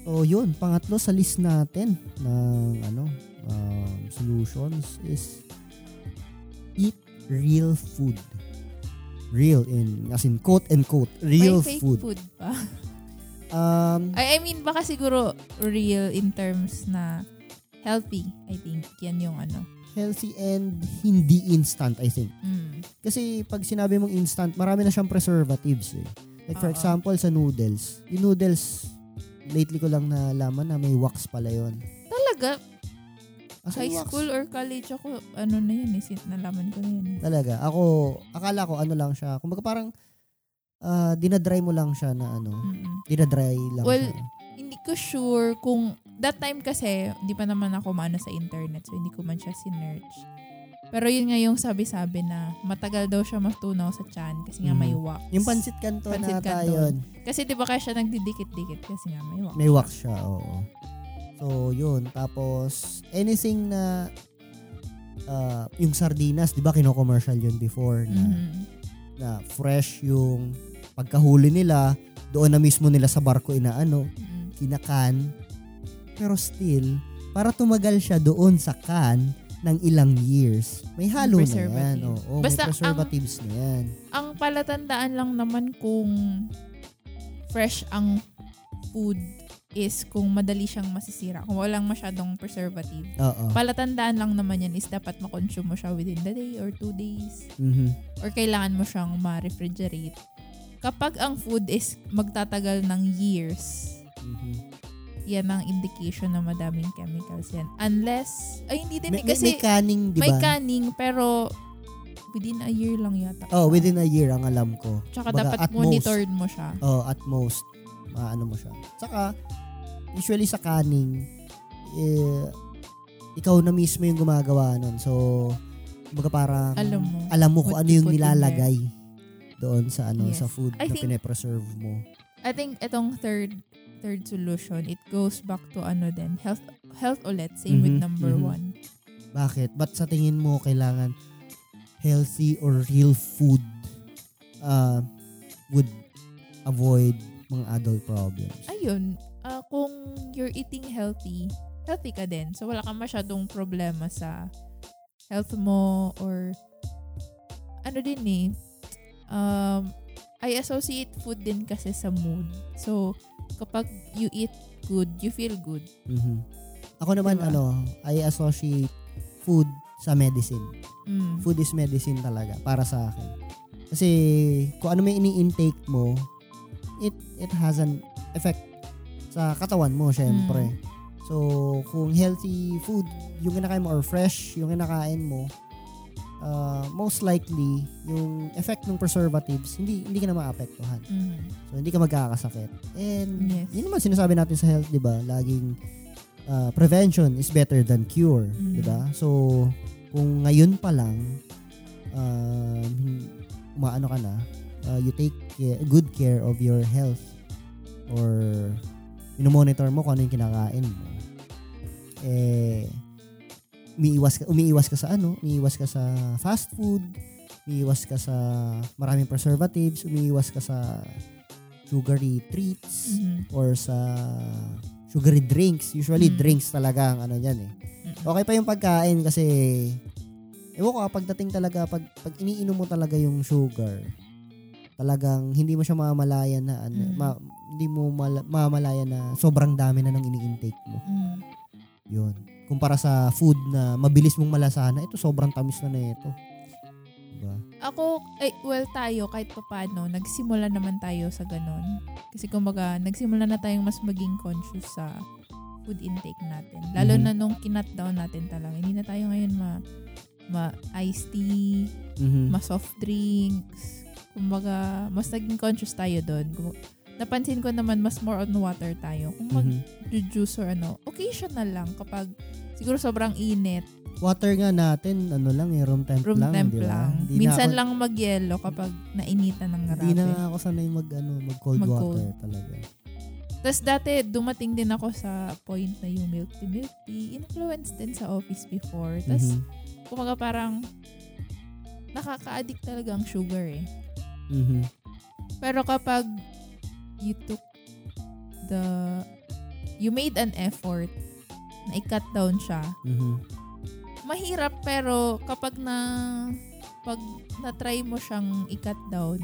So yun, pangatlo sa list natin ng ano um, solutions is eat real food. Real in, as in quote and quote, real
May fake
food.
food pa.
Um,
I, I mean, baka siguro real in terms na healthy. I think yan yung ano.
healthy and hindi instant, I think.
Mm.
Kasi pag sinabi mong instant, marami na siyang preservatives eh. Like for
Oo.
example, sa noodles. Yung noodles, lately ko lang nalaman na may wax pala yon.
Talaga,
As in,
high
wax.
school or college ako, ano na yun eh, sin- nalaman ko na yun eh.
Talaga. Ako, akala ko ano lang siya. Kumbaga parang ah, dinadry mo lang siya na ano.
Mm-mm.
Dinadry lang
Well,
siya.
Hindi ko sure kung, that time kasi, hindi pa naman ako maano sa internet, so hindi ko man siya sinerch. Pero yun nga yung sabi-sabi na matagal daw siya matunaw sa chan kasi nga may
Mhm.
wax.
Yung pansit kanto na
Pansit
ata
canton.
yun.
Kasi di ba kaya siya nagdidikit-dikit kasi nga may wax.
May wax siya, oo. So, yun. Tapos, anything na ah, yung sardinas, di ba kino-commercial yun before na,
Mhm.
na fresh yung pagkahuli nila, doon na mismo nila sa barko inaano,
Mhm.
kinakan. Pero still, para tumagal siya doon sa can ng ilang years, may halo na yan. Oo,
Basta
may preservatives na yan.
Ang palatandaan lang naman kung fresh ang food is kung madali siyang masisira. Kung walang masyadong preservative.
Oo.
Palatandaan lang naman yan is dapat makonsume mo siya within the day or two days.
Mhm.
Or kailangan mo siyang ma-refrigerate. Kapag ang food is magtatagal ng years. Yan ang indication na madaming chemicals yan. Unless, ay hindi din
May,
eh,
may,
kasi
may canning, di
may
ba?
canning pero within a year lang yata.
Oh, within a year ang alam ko.
Tsaka
Baga,
dapat
at
monitored mo siya.
Oh, at most, maano mo siya. Saka, usually sa canning, eh, ikaw na mismo yung gumagawa nun. So, baga parang,
Alam mo.
alam mo kung ano yung nilalagay doon sa ano
Yes.
sa food
I
na
think-
pine-preserve mo.
I think itong third third solution, it goes back to ano din, health health ulit, same with
Mhm,
number
mhm.
one.
Bakit? Ba't sa tingin mo kailangan healthy or real food uh, would avoid mga adult problems?
Ayun, ah, kung you're eating healthy, healthy ka din. So wala kang masyadong problema sa health mo or ano din eh, um, I associate food din kasi sa mood. So, kapag you eat good, you feel good.
Mhm. Ako naman
Diba?
ano, I associate food sa medicine.
Mm.
Food is medicine talaga para sa akin. Kasi kung ano may ini-intake mo, it it has an effect sa katawan mo, syempre.
Mm.
So, kung healthy food, yung kinakain mo or fresh, yung kinakain mo, uh, most likely, yung effect ng preservatives, hindi hindi ka na maapektuhan.
Mm.
So, hindi ka magkakasakit. And,
Yes.
yun naman sinasabi natin sa health, di ba? Laging, uh, prevention is better than cure.
Mhm.
Di ba? So, kung ngayon pa lang, um, umaano ka na, uh, you take care- good care of your health or minomonitor mo kung ano yung kinakain mo. Eh, umiiwas ka, umiiwas ka sa ano, umiiwas ka sa fast food, umiiwas ka sa maraming preservatives, umiiwas ka sa sugary treats,
Mhm.
or sa sugary drinks. Usually,
Mm.
drinks talaga ang ano yan eh.
Mm.
Okay pa yung pagkain kasi ewan ko, ah, pagdating talaga, pag, pag iniinom mo talaga yung sugar, talagang hindi mo siya mamalayan na ano,
Mm.
ma- hindi mo mala- mamalayan na sobrang dami na nang ini-intake mo.
Mm.
Yun. Kumpara sa food na mabilis mong malasahan, ito sobrang tamis na na ito. Diba?
Ako, ay, well, tayo, kahit pa paano, nagsimula naman tayo sa ganun. Kasi kumbaga, nagsimula na tayong mas maging conscious sa food intake natin. Lalo
Mhm.
na nung kinat down natin talaga. Hindi na tayo ngayon ma, ma iced tea,
Mhm.
ma soft drinks. Kumbaga, mas naging conscious tayo doon. Kum- Napansin ko naman mas more on water tayo. Kung
Mhm.
mag-juice or ano, occasional lang kapag siguro sobrang init,
Water nga natin, ano lang eh, room temp
room
lang.
temp
di ba?
lang.
Di
Minsan
ako-
lang mag-yellow kapag nainitan ng
Hindi
grabe.
na ako sanay mag, ano, mag cold
Mag-cold.
water talaga.
Tapos dati, dumating din ako sa point na yung milk tea, milk tea, influence din sa office before. Tapos,
Mhm.
kumaga parang, nakaka-addict talaga ang sugar eh.
Mhm.
Pero kapag you took the, you made an effort na i-cut down siya,
Mhm.
mahirap pero kapag na, pag na-try mo siyang i-cut down,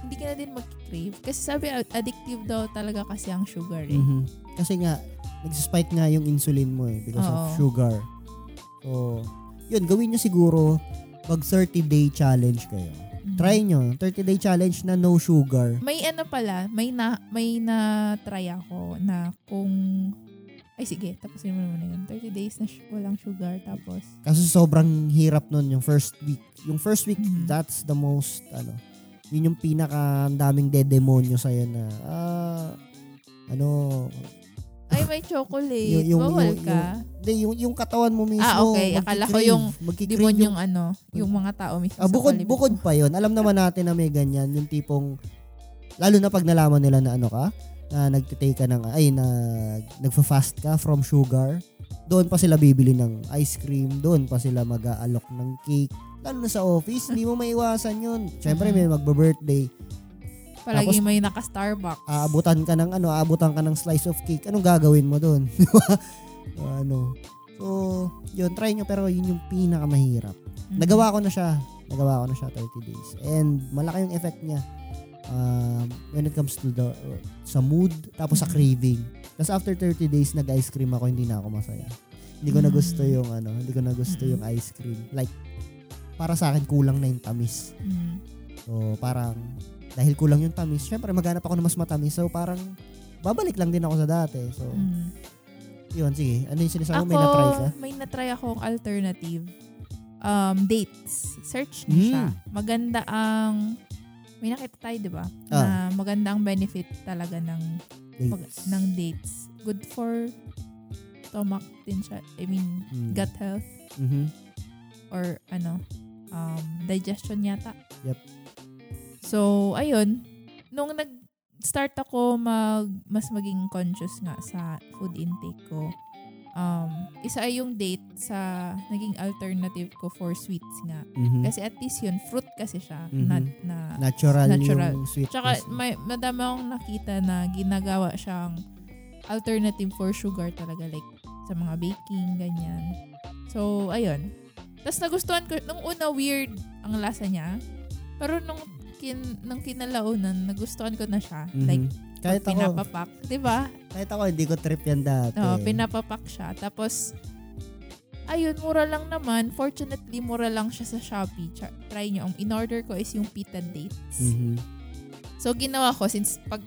hindi ka na din mag-crave. Kasi sabi, addictive daw talaga kasi ang sugar eh.
Mhm. Kasi nga, nagsispike nga yung insulin mo eh because of
Oo.
sugar. So, yun, gawin nyo siguro mag 30-day challenge kayo.
Mm.
Try nyo, 30-day challenge na no sugar.
May ano pala, may na may na try ako na kung ay sige, tapusin mo naman yun. 30 days na sh- walang sugar tapos
Kasi sobrang hirap nun yung first week. Yung first week,
Mhm.
that's the most, ano, yun yung pinaka daming dedemonyo sa'yo na, ah, ano,
ay may chocolate,
Yung- yung-
bawal
yung-
ka.
Hindi, yung, yung katawan mo mismo.
Ah, okay. Akala ko yung Demon
yung
yung ano, yung mga tao mismo
Ah, bukod, bukod pa yon Alam naman natin na may ganyan. Yung tipong, lalo na pag nalaman nila na ano ka, na nagtitake ka ng, ay, na nagfa-fast ka from sugar, doon pa sila bibili ng ice cream, doon pa sila mag-aalok ng cake. Lalo na sa office, hindi mo maiwasan yun. Siyempre, may magba-birthday.
Palagi
tapos-
may naka-Starbucks.
Aabutan ka ng ano, aabutan ka ng slice of cake. Anong gagawin mo doon? Ano. So, yun, try nyo. Pero yun yung pinakamahirap.
Mhm.
Nagawa ko na siya. Nagawa ko na siya 30 days. And malaki yung effect niya um, when it comes to the uh, sa mood tapos sa
Mhm.
craving. Tapos after 30 days nag-ice cream ako, hindi na ako masaya. Hindi ko na gusto
Mm.
yung ano, hindi ko na gusto yung ice cream. Like para sa akin kulang na yung tamis. So parang dahil kulang yung tamis, syempre maghanap ako ng mas matamis. So parang babalik lang din ako sa dati. So
Mhm.
yun, sige. Ano yung sinasabi
Ako,
mo? May na-try ka?
may na-try akong alternative. Um, dates. Search mo
Mm.
siya. Maganda ang, may nakita tayo, di ba?
Ah.
Na maganda ang benefit talaga ng, pag,
Dates.
ng dates. Good for stomach din siya. I mean,
Mm.
gut health
Mhm.
or ano, um, digestion yata.
Yep.
So, ayun. Nung nag-start ako mag, mas maging conscious nga sa food intake ko, um, isa ay yung date sa naging alternative ko for sweets nga.
Mhm.
Kasi at least yun, fruit kasi siya.
Mhm.
Na, na,
natural,
natural.
yung sweetness.
tsaka may, madami akong nakita na ginagawa siyang alternative for sugar talaga. Like, sa mga baking, ganyan. So, ayun. Tapos nagustuhan ko, nung una weird ang lasa niya. Pero nung kin, nung kinalaunan, nagustuhan ko na siya.
Mhm.
Like,
kahit ako,
pinapapak. 'Di ba?
kahit ako, hindi ko trip yan dati.
No, pinapapak siya. Tapos, ayun, mura lang naman. Fortunately, mura lang siya sa Shopee. Try, try nyo. Ang in-order ko is yung pita dates.
Mhm.
So, ginawa ko, since pag,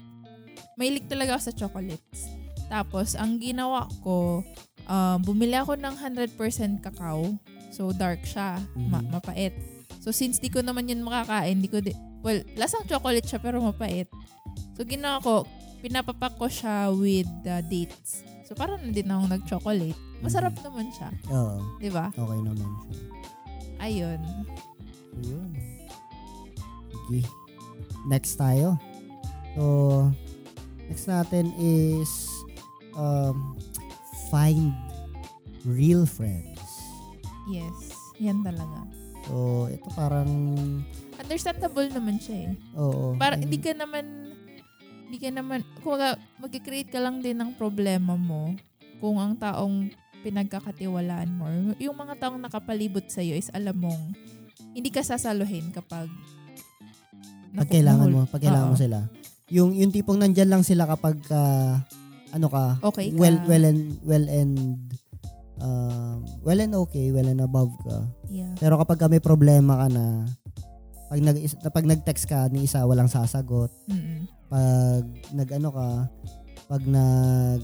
mahilig talaga ako sa chocolates. Tapos, ang ginawa ko, um, bumili ako ng 100% cacao. So, dark siya. Ma-
Mhm.
mapait. So, since di ko naman yun makakain, di ko di, well, lasang chocolate siya pero mapait. So, ginawa ko, pinapapak ko siya with the dates. So, parang na din akong nag-chocolate. Masarap naman siya.
Oo.
Di ba?
Okay naman siya.
Ayun.
So, yun. Sige. Next tayo. So, next natin is um, find real friends.
Yes. Yan talaga.
So, ito parang
Understandable naman siya eh.
oo.
Para hindi
mean,
ka naman hindi ka naman kung mag-create ka lang din ng problema mo kung ang taong pinagkakatiwalaan mo yung mga taong nakapalibot sa is alam mong hindi ka sasaluhin kapag
pag kailangan mo, pag kailangan mo sila. Yung yung tipong nandyan lang sila kapag ah, ano ka,
Okay ka.
well well and well and um, well and okay, well and above ka.
Yeah.
Pero kapag ka may problema ka na pag nag pag nag-text ka ni isa walang sasagot,
Mm-mm.
pag nag-ano ka, pag nag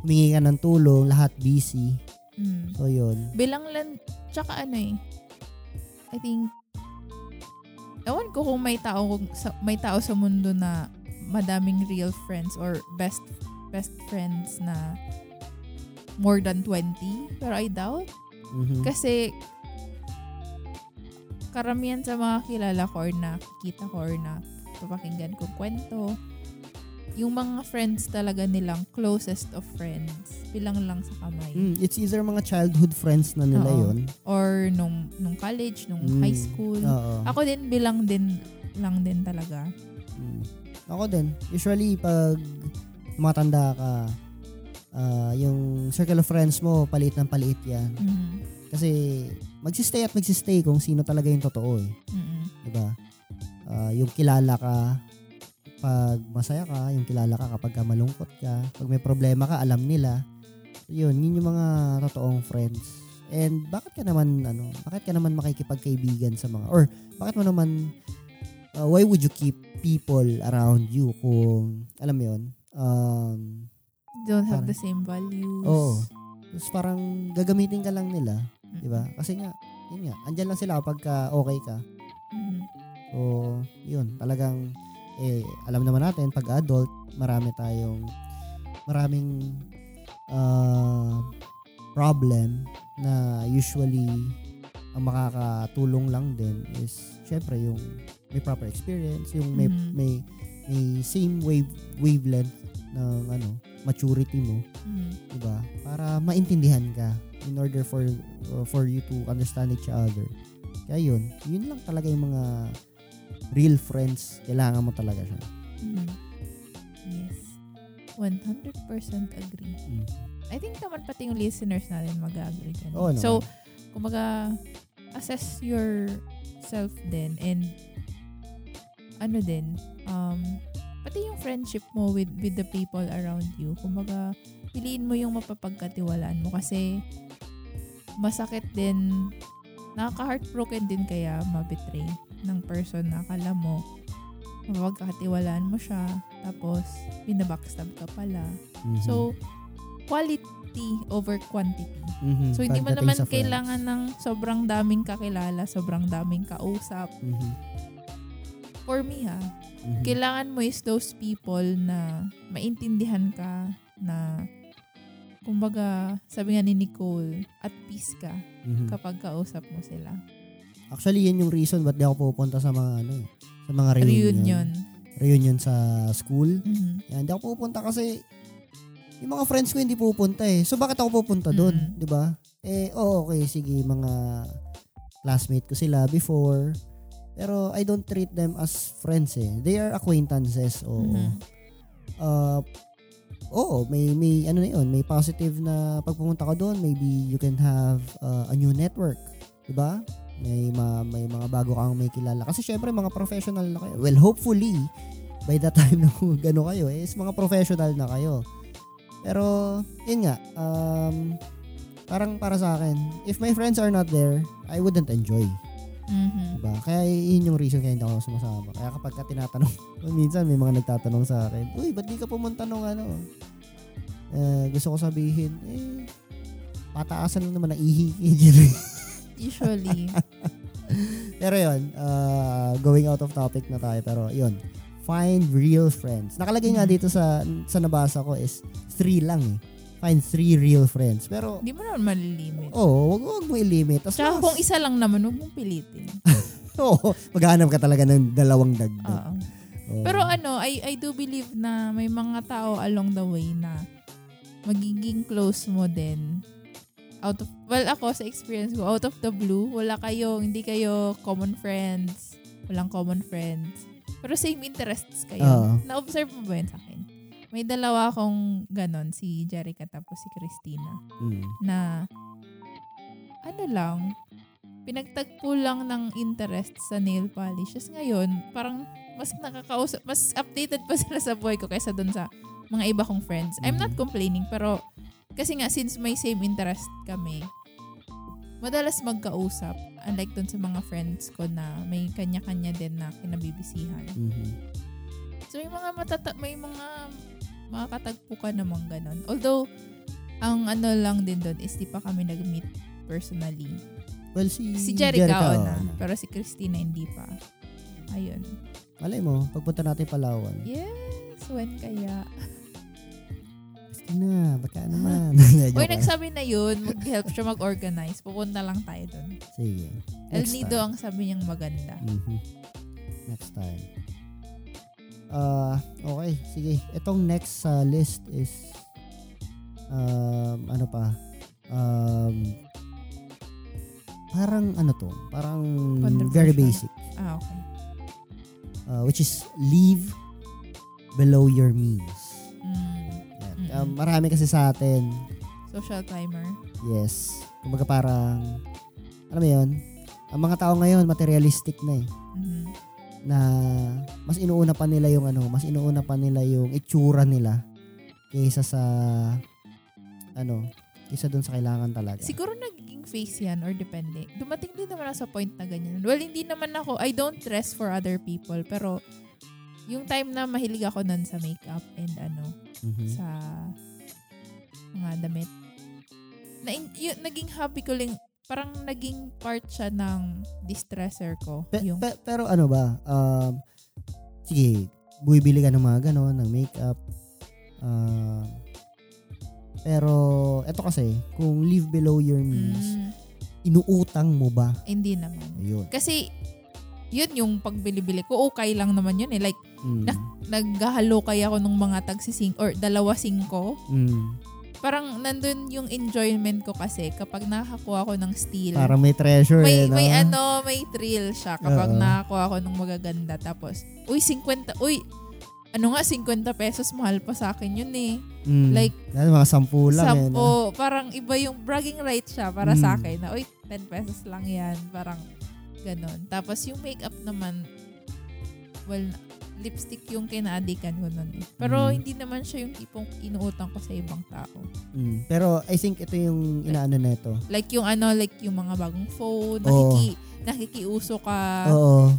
humingi ka ng tulong, lahat busy.
Mm.
So yun.
Bilang lang, tsaka ano eh, I think, ewan ko kung may tao, sa- may tao sa mundo na madaming real friends or best best friends na more than 20. Pero I doubt.
Mhm.
Kasi, karamihan sa mga kilala ko or nakikita ko or na papakinggan ko kwento, yung mga friends talaga nilang closest of friends, bilang lang sa kamay.
Mm, it's either mga childhood friends na nila
Oo.
yun.
or nung nung college, nung
Mm.
high school.
Oo.
Ako din bilang din lang din talaga.
Mm. Ako din. Usually, pag tumatanda ka, ah, yung circle of friends mo, palit ng palit yan.
Mhm.
Kasi, magsistay at magsistay kung sino talaga yung totoo eh.
Mhm.
Diba? Ah, yung kilala ka pag masaya ka, yung kilala ka kapag ka malungkot ka, pag may problema ka, alam nila. Yun, yun yung mga totoong friends. And bakit ka naman, ano, bakit ka naman makikipagkaibigan sa mga, or bakit mo naman, uh, why would you keep people around you kung, alam mo yun, um,
Don't have
Parang-
the same values.
Oo. tapos parang gagamitin ka lang nila. Di ba? Kasi nga, yun nga, andyan lang sila kapag ka okay ka.
Mhm.
So, yun, talagang, eh, alam naman natin, pag adult, marami tayong, maraming uh, problem na usually ang makakatulong lang din is syempre yung may proper experience, yung may
Mhm.
may may same wave wavelength ng ano, maturity mo,
Mhm.
'di ba? Para maintindihan ka in order for uh, for you to understand each other. Kaya yun, yun lang talaga yung mga real friends, kailangan mo talaga siya.
Mhm. Yes. 100% agree.
Mm.
I think naman pati yung listeners natin mag-agree dyan.
Oo naman.
so, kumbaga, assess yourself din and ano din, um, pati yung friendship mo with with the people around you. Kumbaga, piliin mo yung mapapagkatiwalaan mo kasi masakit din, nakaka-heartbroken din kaya mabetray ng person na akala mo mapagkatiwalaan mo siya tapos binabackstab ka pala.
Mhm.
So, quality over quantity.
Mhm.
So, hindi mo naman kailangan ng sobrang daming kakilala, sobrang daming kausap.
Mhm.
For me ha,
Mhm.
kailangan mo is those people na maintindihan ka na kumbaga, sabi nga ni Nicole, at peace ka
Mhm.
kapag kausap mo sila.
Actually, yun yung reason ba't di ako pupunta sa mga ano eh, sa mga reunion.
Reunion.
Reunion sa school.
Mhm.
Yan, di ako pupunta kasi yung mga friends ko hindi pupunta eh. So bakit ako pupunta doon,
Mm.
'di ba? Eh, oh, okay, sige, mga classmate ko sila before. Pero I don't treat them as friends eh. They are acquaintances. Oo.
Mhm.
Uh, oo, may may ano na 'yun, may positive na pag pumunta ka doon, maybe you can have uh, a new network, 'di ba? May ma, may mga bago kang may kilala kasi syempre mga professional na kayo. Well, hopefully by the time na gano kayo is mga professional na kayo. Pero yun nga, um parang para sa akin, if my friends are not there, I wouldn't enjoy.
Mhm.
Diba? Kaya yun yung reason kaya hindi ako sumasama. Kaya kapag ka tinatanong, minsan may mga nagtatanong sa akin, Uy, ba't di ka pumunta nung ano? Eh, gusto ko sabihin, eh, pataasan lang naman ng ihi.
Usually.
pero yun, uh, going out of topic na tayo. Pero yun, find real friends. Nakalagay nga
Mhm.
dito sa sa nabasa ko is three lang eh. Find three real friends. Pero,
Hindi mo naman malilimit.
oh, wag, wag mo i-limit.
Tsaka
mas-
kung isa lang naman, huwag mong pilitin.
Oo, maghanap ka talaga ng dalawang dagdag.
Oo.
Oo.
Pero ano, I, I do believe na may mga tao along the way na magiging close mo din. Out of, well, ako sa experience ko, out of the blue, wala kayo, hindi kayo common friends. Walang common friends. Pero same interests kayo.
Oo.
Na-observe mo ba yun sa akin? May dalawa akong ganon, si Jerica tapos si Christina,
Mm.
na ano lang, pinagtagpo lang ng interest sa nail polish. Tapos ngayon, parang mas nakakausap, mas updated pa sila sa buhay ko kaysa dun sa mga iba kong friends. I'm not
Mhm.
complaining, pero kasi nga, since may same interest kami, madalas magkausap. Unlike dun sa mga friends ko na may kanya-kanya din na kinabibisihan.
Mhm.
So, may mga matata may mga makakatagpo ka namang ganon. Although, ang ano lang din doon is di pa kami nag-meet personally.
Well, si,
Si Jerica,
oo,
na,
na.
pero si Christina hindi pa. Ayun.
Malay mo, pagpunta natin Palawan.
Yes, when kaya?
Christina, baka naman.
Uy, nagsabi na yun, mag-help siya mag-organize. Pupunta lang tayo doon.
Sige.
El
Next
Nido
time.
ang sabi niyang maganda.
Mhm. Next time. Ah, okay, sige. Itong next sa list is um, ano pa? Um, parang ano to? Parang very basic.
Ah, okay.
Uh, which is live below your means.
Mm,
Yan.
Mm-mm.
Um, marami kasi sa atin,
social timer.
yes, kumbaga parang, alam mo yun, ang mga tao ngayon, materialistic na eh.
Mhm.
Na mas inuuna pa nila yung ano, mas inuuna pa nila yung itsura nila kaysa sa ano, kaysa doon sa kailangan talaga.
Siguro naging face yan or depende. Dumating din naman ako sa point na ganyan. Well, hindi naman ako, I don't dress for other people, pero yung time na mahilig ako nun sa makeup and ano,
Mhm.
sa mga damit. Na, yun, naging hobby ko lang, parang naging part siya ng distresser ko.
Pe-
yung,
pe- pero ano ba, um, sige, bumibili ka ng mga ganon, ng makeup. Um, pero, eto kasi, kung live below your means,
Mm,
inuutang mo ba?
hindi naman.
Ayun.
Kasi, yun yung pagbili-bili ko, okay lang naman yun eh. Like,
Mm.
naghahalo kaya ako ng mga tagsising or dalawa singko.
Mm.
Parang nandun yung enjoyment ko kasi kapag nakakuha ko ng steel.
Parang may treasure
may,
eh, no?
may ano, may thrill siya kapag
Oo.
nakakuha ko ng magaganda. Tapos, uy, 50, uy, ano nga, 50 pesos, mahal pa sa akin yun eh.
Mm.
like,
Yan, mga sampu lang eh,
Sampo,
no?
parang iba yung bragging right siya para sa
Mm.
akin na, uy, 10 pesos lang yan. Parang, ganon. Tapos, yung makeup naman, well, lipstick yung kinaadikan ko nun eh. Pero,
Mm.
hindi naman siya yung tipong inuutang ko sa ibang tao.
Mm. Pero I think ito yung inaano na ito.
Like yung ano, like yung mga bagong phone,
Oo.
nakiki, nakikiuso ka,
Oo.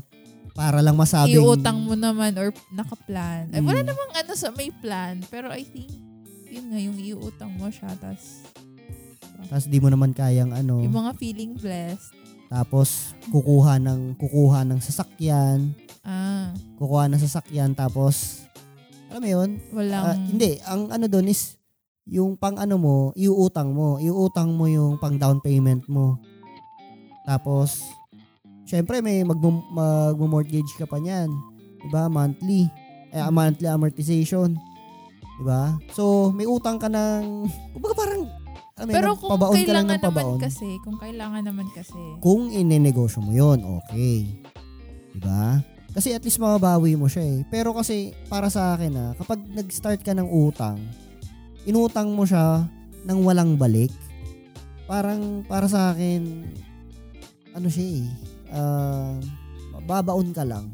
Para lang masabing...
iutang mo naman or nakaplan. Ay, wala
Mm.
namang ano sa may plan. Pero I think, yun nga, yung iutang mo siya. tas
Tapos di mo naman kayang ano.
yung mga feeling blessed.
Tapos kukuha ng kukuha ng sasakyan,
Ah,
kukuha ng sasakyan tapos alam mo 'yun?
walang...
Ah, hindi, ang ano doon is yung pang ano mo, iuutang mo, iuutang mo yung pang down payment mo. Tapos syempre may mag magmo-mortgage ka pa niyan. 'Di ba? Monthly. Eh, a monthly amortization. 'Di ba? So, may utang ka ng kumbaga parang alam
Pero kung
pabaon ka lang
kailangan
ng
naman
pabaon.
kasi, kung kailangan naman kasi,
Kung inenegosyo mo yon okay. Diba? Kasi at least mababawi mo siya eh. Pero kasi para sa akin ah, kapag nag-start ka ng utang, inutang mo siya ng walang balik, parang para sa akin, ano siya eh, ah, babaon ka lang.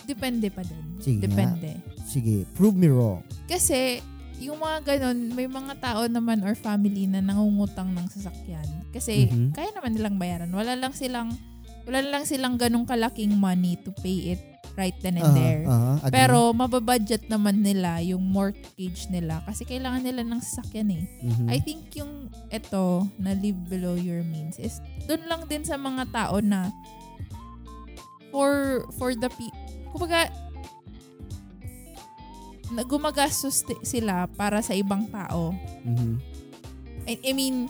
depende pa din.
Sige nga.
Depende.
Sige, prove me wrong.
Kasi, yung mga ganun, may mga tao naman or family na nangungutang ng sasakyan. Kasi
Mhm.
kaya naman nilang bayaran. Wala lang silang wala lang silang ganung kalaking money to pay it right then and
Aha,
there.
agree.
Pero mababudget naman nila yung mortgage nila kasi kailangan nila ng sasakyan eh.
Mhm.
I think yung eto na live below your means is doon lang din sa mga tao na for for the pe kumbaga gumagastos sila para sa ibang tao.
Mhm.
I, I mean,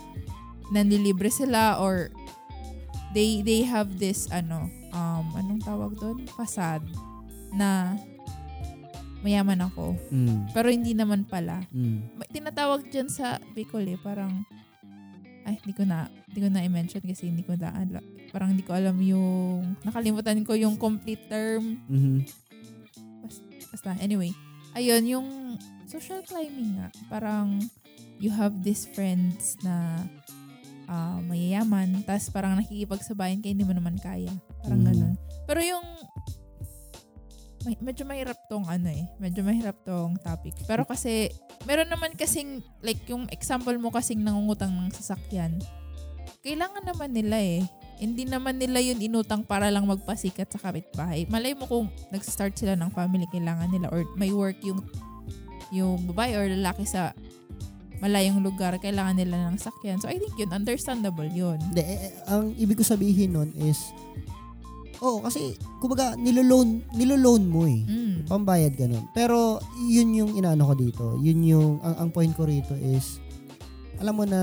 nanlilibre sila or they they have this ano, um, anong tawag doon? Facade na mayaman ako.
Mm.
Pero hindi naman pala.
Mm.
Tinatawag dyan sa Bicol eh, parang, ay, hindi ko na, hindi ko na i-mention kasi hindi ko na, ala- parang hindi ko alam yung, nakalimutan ko yung complete term.
Mhm.
Basta, anyway, ayun, yung social climbing nga, parang, you have these friends na ah, mayayaman, tas parang nakikipagsabayan ka, hindi mo naman kaya. Parang
Mhm.
ganun. Pero yung, may, medyo mahirap tong ano eh, medyo mahirap tong topic. Pero kasi, meron naman kasing, like yung example mo kasing nangungutang ng sasakyan, kailangan naman nila eh. Hindi naman nila yun inutang para lang magpasikat sa kapitbahay. Malay mo kung nag-start sila ng family, kailangan nila or may work yung yung babae or lalaki sa malayong lugar, kailangan nila ng sakyan. So, I think yun, understandable yun.
Hindi, eh, eh, ang ibig ko sabihin nun is, oo, kasi, kumbaga, niloloan, niloloan mo eh.
Mm.
Pambayad ganun. Pero, yun yung inaano ko dito. Yun yung, ang, ang point ko rito is, alam mo na,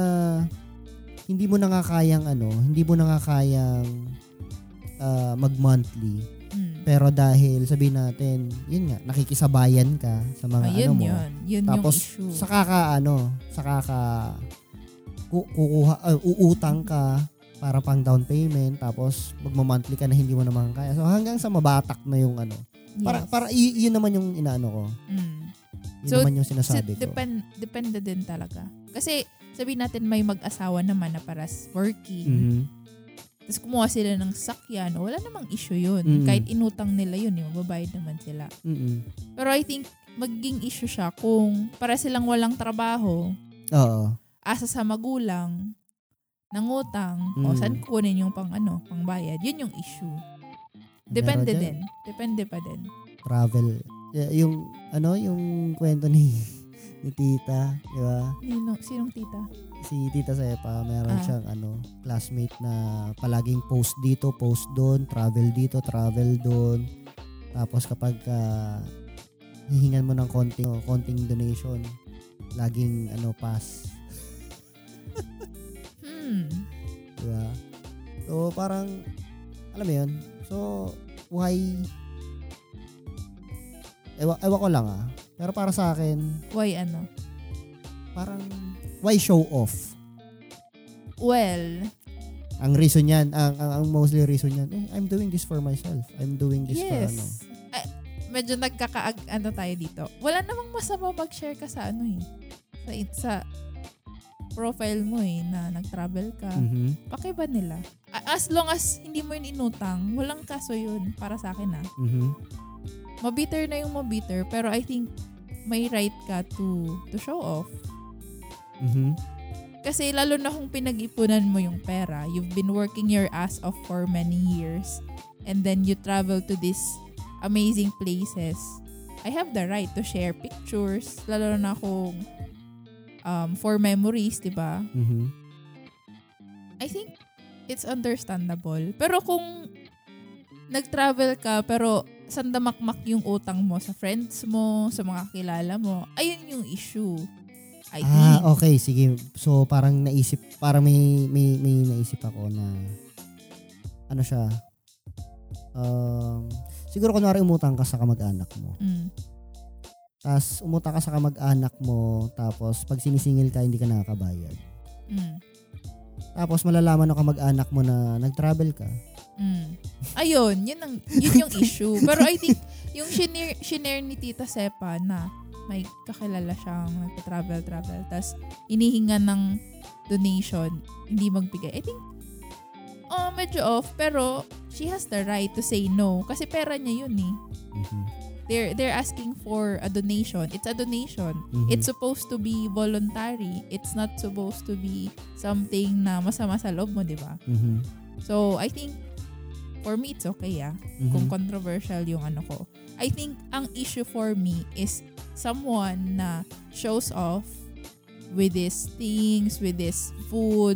hindi mo nakakayang ano, hindi mo nakakayang ah, mag-monthly. Pero dahil, sabihin natin, yun nga, nakikisabayan ka sa mga
Ayun
ano mo.
yun. Yun
Tapos,
yung issue.
saka ka, ano, saka ka, ku- kukuha, ah, uutang ka para pang down payment, tapos magma-monthly ka na hindi mo naman kaya. So, hanggang sa mabatak na yung ano. Para,
Yes.
para y- yun naman yung inaano ko.
Mm.
Yun
So,
naman yung
So,
sinasabi ko.
depend, depende din talaga. Kasi, sabihin natin may mag-asawa naman na paras working.
Mhm.
Tapos kumuha sila ng sakyan. Wala namang issue yun.
Mm.
Kahit inutang nila yun, yung babayad naman sila.
Mm-mm.
Pero I think, magiging issue siya kung para silang walang trabaho,
Oo.
asa sa magulang, nangutang, o
Mm.
saan kukunin yung pang ano, pang bayad. Yun yung issue. Depende din. Depende pa din.
Travel. Yung, ano, yung kwento ni, ni tita, di ba?
Nino, sinong tita?
Si tita Sepa, meron
Ah.
siyang, ano, classmate na palaging post dito, post doon, travel dito, travel doon. Tapos kapag ah, hihingan mo ng konting, konting donation, laging, ano, pass.
Hmm.
Diba? So, parang, alam mo yun? So, why, ewa, ewa ko lang ah. Pero para sa akin,
Why ano?
parang, why show off?
Well,
Ang reason yan, ang, ang, ang mostly reason yan, eh, I'm doing this for myself. I'm doing this for
yes.
ano.
Ay, medyo nagkakaag ano tayo dito. Wala namang masama mag-share ka sa ano eh. Sa, sa profile mo eh na nag-travel ka.
Mhm.
Pakiba nila. As long as hindi mo yun inutang, walang kaso yun para sa akin ah.
Mhm.
Mabiter na yung mabiter, pero I think may right ka to to show off.
Mhm.
Kasi lalo na kung pinag-ipunan mo yung pera, you've been working your ass off for many years, and then you travel to these amazing places. I have the right to share pictures, lalo na kung um, for memories, di ba?
Mhm.
I think it's understandable. Pero kung nag-travel ka, pero sandamakmak yung utang mo sa friends mo, sa mga kilala mo, ayun yung issue. I think.
Ah, okay, sige. So, parang naisip, parang may, may, may naisip ako na, ano siya, um, siguro kunwari umutang ka sa kamag-anak mo.
Mm.
Tapos, umutang ka sa kamag-anak mo, tapos, pag sinisingil ka, hindi ka nakakabayad.
Mm.
Tapos, malalaman ng kamag-anak mo na nag-travel ka.
Mm. Ayun, yun, ang, yun yung issue. Pero I think, yung shinare, shinare ni Tita Sepa na may kakilala siyang nagpa-travel-travel, tapos inihinga ng donation, hindi magbigay. I think, oh, medyo off, pero she has the right to say no. Kasi pera niya yun eh.
Mhm.
they're they're asking for a donation. It's a donation.
Mhm.
It's supposed to be voluntary. It's not supposed to be something na masama sa loob mo, di ba?
Mhm.
So, I think for me it's okay ah.
Mhm.
Kung controversial yung ano ko. I think ang issue for me is someone na shows off with these things, with this food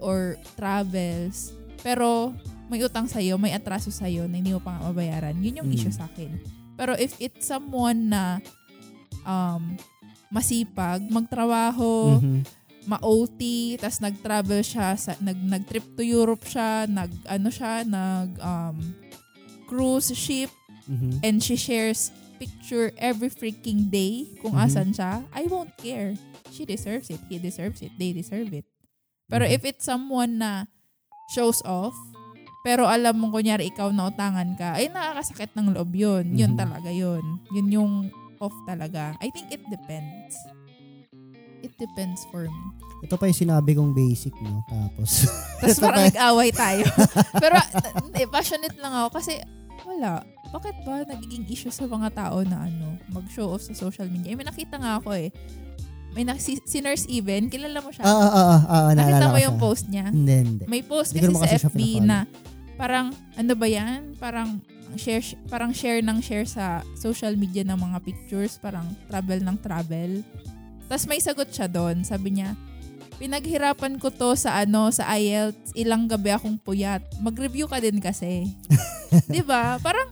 or travels. Pero may utang sa'yo, may atraso sa'yo na hindi mo pa nga mabayaran. Yun yung
Mm.
issue sa akin. Pero if it's someone na um, masipag, magtrabaho,
Mhm.
ma-OT, tas nag-travel siya, sa, nag, nag-trip to Europe siya, nag, ano siya, nag, um, cruise ship,
Mhm.
and she shares picture every freaking day kung
Mhm.
asan siya, I won't care. She deserves it. He deserves it. They deserve it. Pero
Mhm.
if it's someone na shows off, pero alam mo kunyari ikaw na utangan ka, ay nakakasakit ng loob yun. Yun
Mhm.
talaga yun. Yun yung off talaga. I think it depends. It depends for me.
Ito pa yung sinabi kong basic, no? Tapos,
Tapos parang
pa-
nag-away tayo. Pero hindi, passionate lang ako kasi wala. Bakit ba nagiging issue sa mga tao na ano, mag-show off sa social media? Eh, may nakita nga ako eh. May nak si, si Nurse Even, kilala mo siya?
ah, ah, ah,
nakita mo yung
siya.
post niya?
Hindi, hindi.
May post
Hindi
kasi sa FB na parang ano ba yan? Parang share parang share ng share sa social media ng mga pictures, parang travel ng travel. Tapos may sagot siya doon. Sabi niya, pinaghirapan ko to sa ano, sa IELTS, ilang gabi akong puyat. Mag-review ka din kasi. 'Di ba? Parang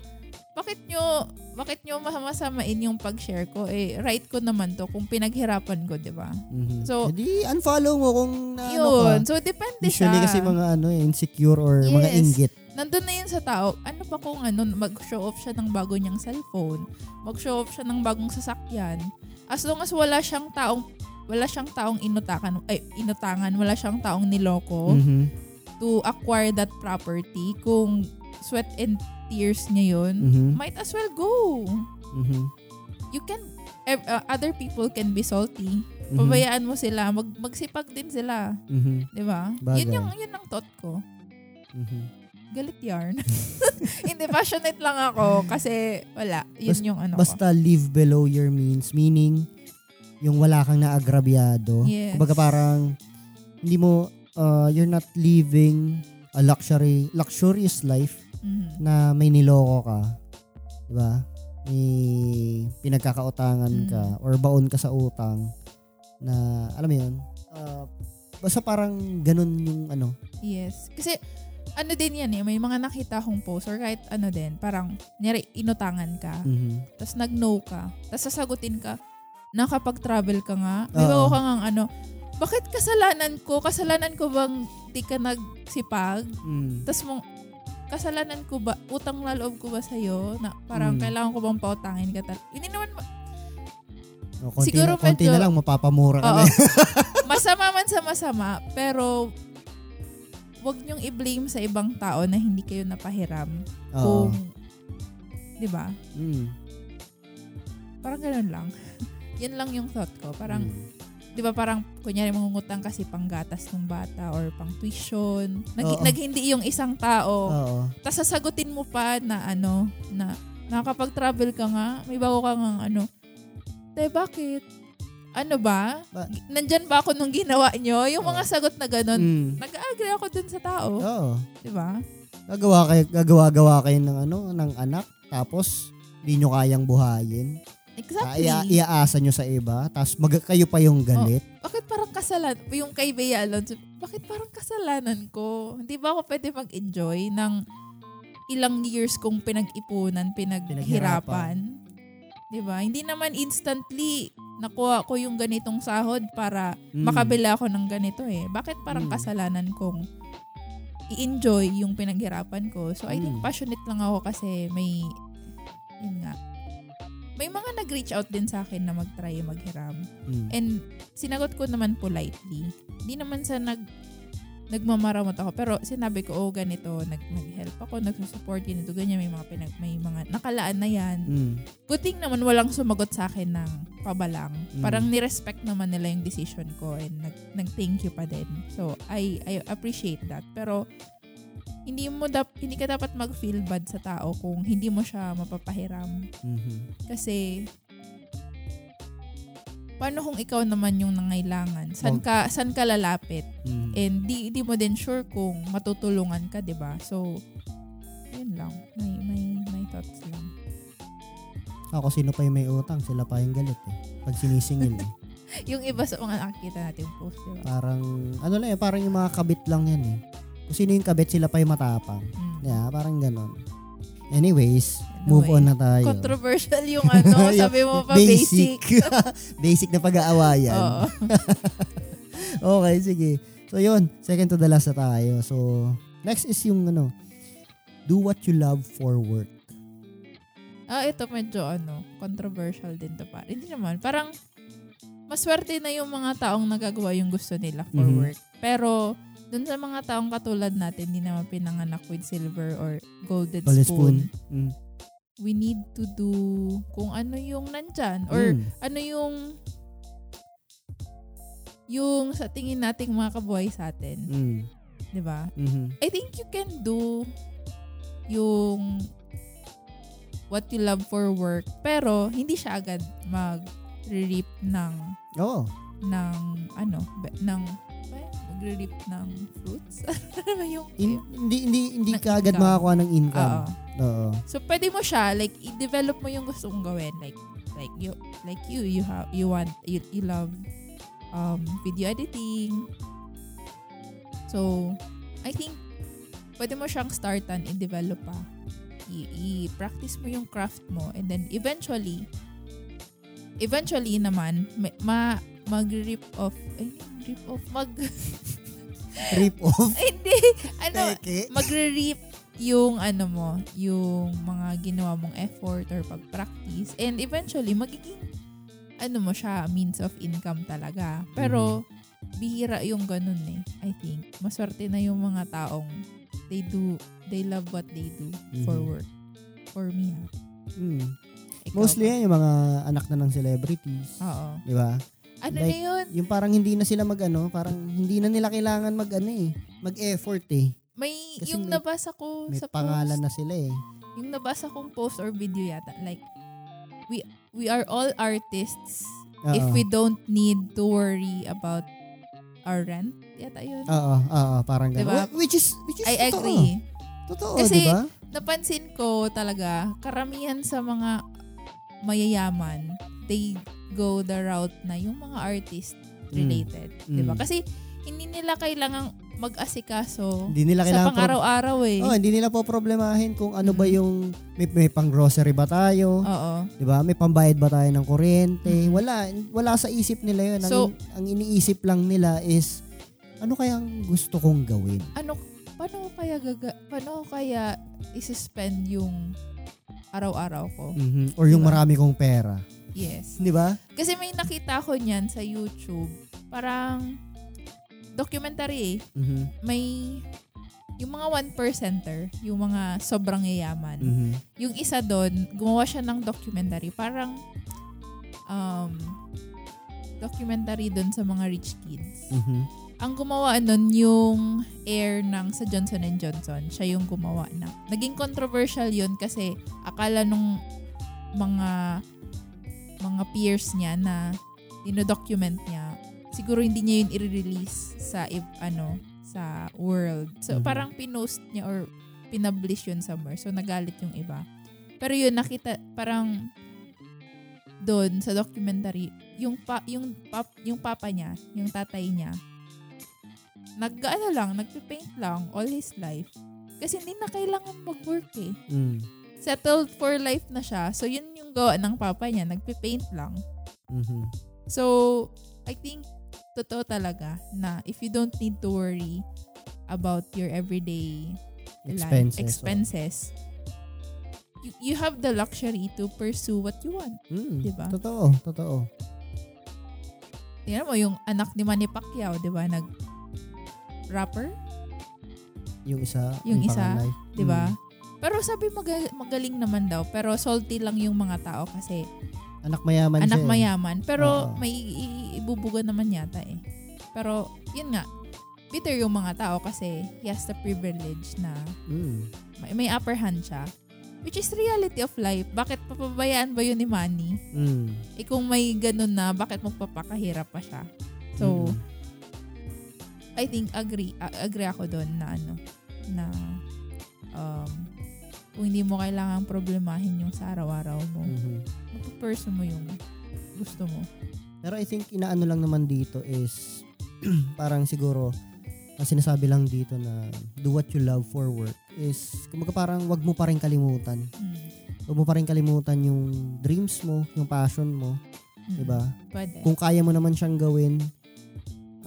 bakit nyo bakit nyo masamain yung pag-share ko? Eh, right ko naman to kung pinaghirapan ko, di ba?
Mhm.
So,
Hindi, unfollow mo kung na, ano
Yun.
ka.
So, depende
Usually
siya.
kasi mga ano eh, insecure or mga
Yes.
inggit.
nandun na yun sa tao, ano pa kung ano, mag-show off siya ng bago niyang cellphone, mag-show off siya ng bagong sasakyan. As long as wala siyang taong, wala siyang taong inutakan, ay, inutangan, wala siyang taong niloko
Mhm.
to acquire that property, kung sweat and tears niya yun,
Mhm.
might as well go.
Mhm.
You can, uh, other people can be salty.
Mhm.
Pabayaan mo sila, mag, magsipag din sila.
Mhm.
Di ba? Yun yung, yun ang thought ko.
Mhm.
Galit yarn. Hindi, passionate lang ako kasi wala. Yun
Bas-
yung ano ko.
Basta live below your means. Meaning, yung wala kang naagrabyado.
Yes.
Kumbaga parang, hindi mo, uh, you're not living a luxury, luxurious life
Mhm.
na may niloko ka. Diba? May pinagkakautangan
Mm.
ka or baon ka sa utang na, alam mo yun, uh, basta parang ganun yung ano.
Yes. Kasi ano din yan eh, may mga nakita akong post or kahit ano din, parang, nyari, inutangan ka,
Mhm.
tapos nag-no ka, tapos sasagutin ka, nakapag-travel ka nga, di ba
Oo.
ka nga ano, bakit kasalanan ko? Kasalanan ko bang di ka nagsipag?
Mm.
Tapos mong, kasalanan ko ba, utang na loob ko ba sa'yo? Na parang
Mm.
kailangan ko bang pautangin ka tal- Hindi naman, ma-
O, konti,
Siguro
konti
medyo-
na lang, mapapamura ka
Oo.
na.
masama man sa masama, pero wag niyong i-blame sa ibang tao na hindi kayo napahiram.
Oo.
Kung, di ba?
Mm.
Parang ganun lang. Yan lang yung thought ko. Parang,
Mm.
di ba parang, kunyari mangungutang kasi panggatas ng bata or pang tuition. Nag,
Oo.
naghindi yung isang tao.
Oo.
Tapos sasagutin mo pa na ano, na nakakapag-travel ka nga, may bago ka nga ano, te, bakit? Ano ba?
Ba-
Nandyan ba ako nung ginawa nyo? Yung mga sagot na ganun,
Mm.
nag-agree ako dun sa tao.
Oo.
Di ba?
Gagawa kayo, gagawa-gawa kayo ng ano, ng anak, tapos hindi nyo kayang buhayin.
Exactly.
ia- iaasa nyo sa iba, tapos mag- kayo pa yung galit.
bakit parang kasalanan, yung kay Bea Alonso, bakit parang kasalanan ko? Hindi ba ako pwede mag-enjoy ng ilang years kong pinag-ipunan, pinaghirapan? Di ba? Hindi naman instantly nakuha ko yung ganitong sahod para
Mm.
makabila ako ng ganito eh. Bakit parang
Mm.
kasalanan kong i-enjoy yung pinaghirapan ko? So, I think
Mm.
passionate lang ako kasi may, yun nga, may mga nag-reach out din sa akin na mag-try maghiram.
Mm.
And sinagot ko naman politely. Hindi naman sa nag nagmamaramot ako. Pero sinabi ko, oh, ganito, nag, nag-help ako, nagsusupport, ganito, ganyan, may mga, pinag, may mga nakalaan na yan.
Mm.
Thing naman walang sumagot sa akin ng pabalang.
Mm.
Parang ni-respect naman nila yung decision ko and nag, nag-thank you pa din. So, I, I appreciate that. Pero, hindi mo dap hindi ka dapat mag-feel bad sa tao kung hindi mo siya mapapahiram.
Mhm.
Kasi paano kung ikaw naman yung nangailangan? San ka san ka lalapit?
Mhm.
And di di mo din sure kung matutulungan ka, 'di ba? So yun lang. May may may thoughts lang.
Ako sino pa yung may utang, sila pa yung galit eh. Pag sinisingil eh.
yung iba sa mga nakikita natin post, 'di ba?
Parang, ano lang eh, parang yung mga kabit lang yan eh. Kung sino yung kabit, sila pa yung matapang.
Mm.
Yeah, parang ganon. Anyways, move
Anyway,
on na tayo.
Controversial yung ano, sabi mo pa basic.
basic na pag-aawayan.
Oo.
Okay, sige. So yun, second to the last na tayo. So, next is yung ano, do what you love for work.
Ah, ito medyo ano, controversial din to pa. Hindi naman, parang maswerte na yung mga taong nagagawa yung gusto nila for
Mhm.
work. Pero dun sa mga taong katulad natin, hindi naman pinanganak with silver or golden
Golden
spoon,
spoon. Mm.
We need to do kung ano yung nandyan or
Mm.
ano yung yung sa tingin nating mga kabuhay sa atin.
Mm.
'Di ba?
Mhm.
I think you can do yung what you love for work pero hindi siya agad mag-reap ng
Oo.
ng ano ng magre-reap ng fruits ano yung
In- hindi hindi hindi ka agad makakuha ng income.
Oo.
Oo.
so pwede mo siya like i-develop mo yung gusto mong gawin like like you like you you have you want you, you love um video editing so I think pwede mo siyang startan i-develop pa I- i-practice mo yung craft mo and then eventually eventually naman ma mag-rip off ay rip off mag
Rip off.
hindi ano
Peke.
magre-reap yung ano mo, yung mga ginawa mong effort or pag-practice and eventually magiging ano mo siya, means of income talaga. Pero bihira yung ganun eh, I think. Maswerte na yung mga taong they do, they love what they do for
Mhm.
work. For me ha.
Mm.
Ikaw
Mostly yan yung mga anak na ng celebrities.
Oo.
Di ba?
Ano
Like,
na yun?
Yung parang hindi na sila mag ano, parang hindi na nila kailangan mag ano eh, mag-effort eh.
May,
kasi
yung
may-
nabasa ko
May
sa
pangalan
post,
na sila eh.
yung nabasa kong post or video yata, like, we we are all artists if
Oo.
we don't need to worry about our rent. Yata yun.
Oo, oo, parang gano'n.
Diba?
Which is, which is
I
totoo.
agree.
Totoo,
Kasi-
di ba?
Napansin ko talaga, karamihan sa mga mayayaman, they go the route na yung mga artist related.
Mm.
Di ba?
Mm.
Kasi hindi nila kailangang mag-asikaso
Hindi nila
sa pang-araw-araw eh.
Oh, hindi nila po problemahin kung ano ba
Mm.
yung may, may pang grocery ba tayo,
Oo.
'di ba? May pambayad ba tayo ng kuryente?
Mm.
Wala wala sa isip nila 'yun. Ang,
So-
ang iniisip lang nila is ano kayang gusto kong gawin?
Ano, paano ko kaya gaga, paano ko kaya isuspend yung araw-araw ko?
Mhm. Or yung
Diba?
marami kong pera,
Yes.
'di ba?
Kasi may nakita ko niyan sa YouTube. Parang documentary eh.
Mhm.
May yung mga one percenter, yung mga sobrang yayaman.
Mhm.
Yung isa doon, gumawa siya ng documentary. Parang um, documentary doon sa mga rich kids.
Mhm.
Ang gumawa nun yung air ng sa Johnson Johnson. Siya yung gumawa na. Naging controversial yun kasi akala nung mga mga peers niya na dino-document niya, siguro hindi niya yun i-release sa if- ano sa world. So
Mhm.
parang pinost niya or pinablish yun somewhere. So nagalit yung iba. Pero yun nakita parang doon sa documentary, yung pa, yung pap, yung papa niya, yung tatay niya, nag ano lang, nagpe-paint lang all his life. Kasi hindi na kailangan mag-work eh.
Mm.
Settled for life na siya. So yun yung gawa ng papa niya, nagpe-paint lang.
Mhm.
So, I think totoo talaga na if you don't need to worry about your everyday
Expenses.
life, expenses, you, you have the luxury to pursue what you want.
Mm.
Diba?
Totoo, totoo.
Tingnan mo yung anak ni Manny Pacquiao, 'di ba? Nag rapper,
Yung isa,
Yung isa. 'di ba?
Mm.
Pero sabi maga- magaling naman daw, pero salty lang yung mga tao kasi
Anak mayaman
anak
siya. eh.
mayaman, pero
Oo.
may i- ibubuga naman yata eh. Pero yun nga, bitter yung mga tao kasi he has the privilege na
Mm.
may, may upper hand siya. Which is reality of life. Bakit papabayaan ba yun ni Manny?
Mm.
Eh kung may ganun na, bakit magpapakahirap pa siya? So,
Mm.
I think agree a- agree ako doon na ano na um kung hindi mo kailangan problemahin yung sa araw-araw mo,
Mhm.
pursue mo yung gusto mo.
Pero I think inaano lang naman dito is parang siguro ang sinasabi lang dito na do what you love for work is kumbaga parang wag mo pa rin kalimutan.
Mm.
Wag mo pa rin kalimutan yung dreams mo, yung passion mo,
Mm.
'di ba?
Pwede.
Kung kaya mo naman siyang gawin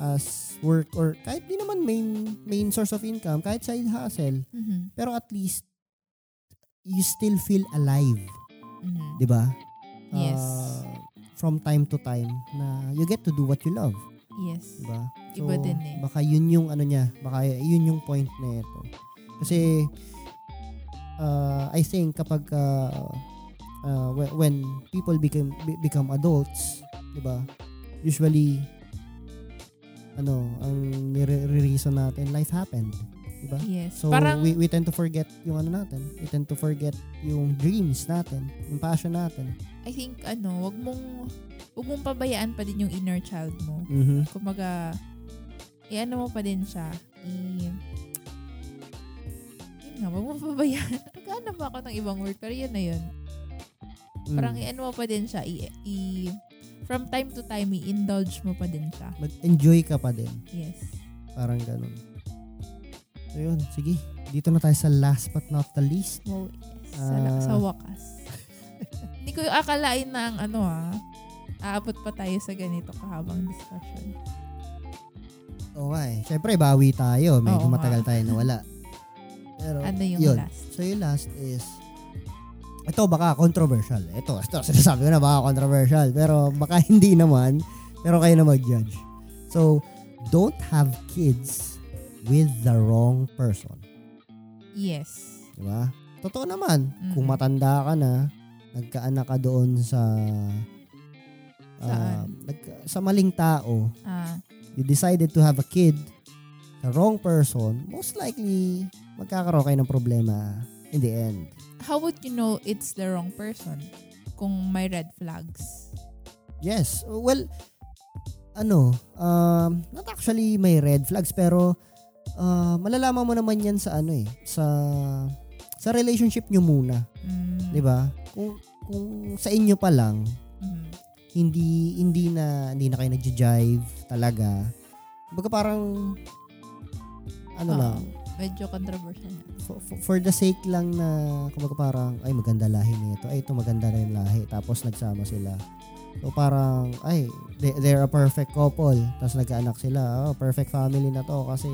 as work or kahit di naman main main source of income, kahit side hustle,
Mhm.
pero at least you still feel alive,
Mhm.
'di ba?
Yes.
Uh, from time to time na you get to do what you love.
Yes.
Diba?
Iba din eh.
Baka yun yung ano niya, baka yun yung point na ito. Kasi uh, I think kapag uh, uh, when, people become be- become adults, 'di ba? Usually ano, ang nire-reason natin, life happened, 'di ba?
Yes.
So
Parang
we, we tend to forget yung ano natin. We tend to forget yung dreams natin, yung passion natin.
I think ano, wag mong wag mong pabayaan pa din yung inner child mo.
Mhm.
Kumbaga, i-ano mo pa din siya. I yun nga, wag mo pabayaan. Nagkaano ba ako ng ibang word? Pero yun na yun.
Mm.
Parang i-ano mo pa din siya. I, i- from time to time, i-indulge mo pa din siya.
mag-enjoy ka pa din.
Yes.
Parang ganun. So yun, sige. Dito na tayo sa last but not the least.
Wow, yes. Sa,
Ah.
sa wakas. Hindi ko akalain na ang ano ah, aabot pa tayo sa ganito kahabang discussion.
Oo nga eh. Siyempre, bawi tayo. Medyo
Oo
matagal tayo nawala. Pero,
Ano yung
yun.
last?
So yung last is, ito baka controversial. Ito, ito, sinasabi ko na baka controversial. Pero baka hindi naman. Pero kayo na mag-judge. So, don't have kids with the wrong person.
Yes.
Di ba? Totoo naman.
Mm.
Kung matanda ka na, nagkaanak ka doon sa
Saan?
nagka- sa maling tao,
Ah,
you decided to have a kid, the wrong person, most likely magkakaroon kayo ng problema in the end.
how would you know it's the wrong person kung may red flags?
Yes. Well, ano, um, not actually may red flags, pero uh, malalaman mo naman yan sa ano eh, sa sa relationship nyo muna,
Mm,
'di ba? Kung kung sa inyo pa lang,
mhm.
hindi hindi na hindi na kayo nagja-jive talaga. Baga parang ano
Oo.
lang,
Medyo controversial na.
for, for- for the sake lang na kumbaga parang ay maganda lahi nito, ay ito maganda rin lahi tapos nagsama sila. So parang ay they, they're a perfect couple tapos nagkaanak sila. Oh, perfect family na to kasi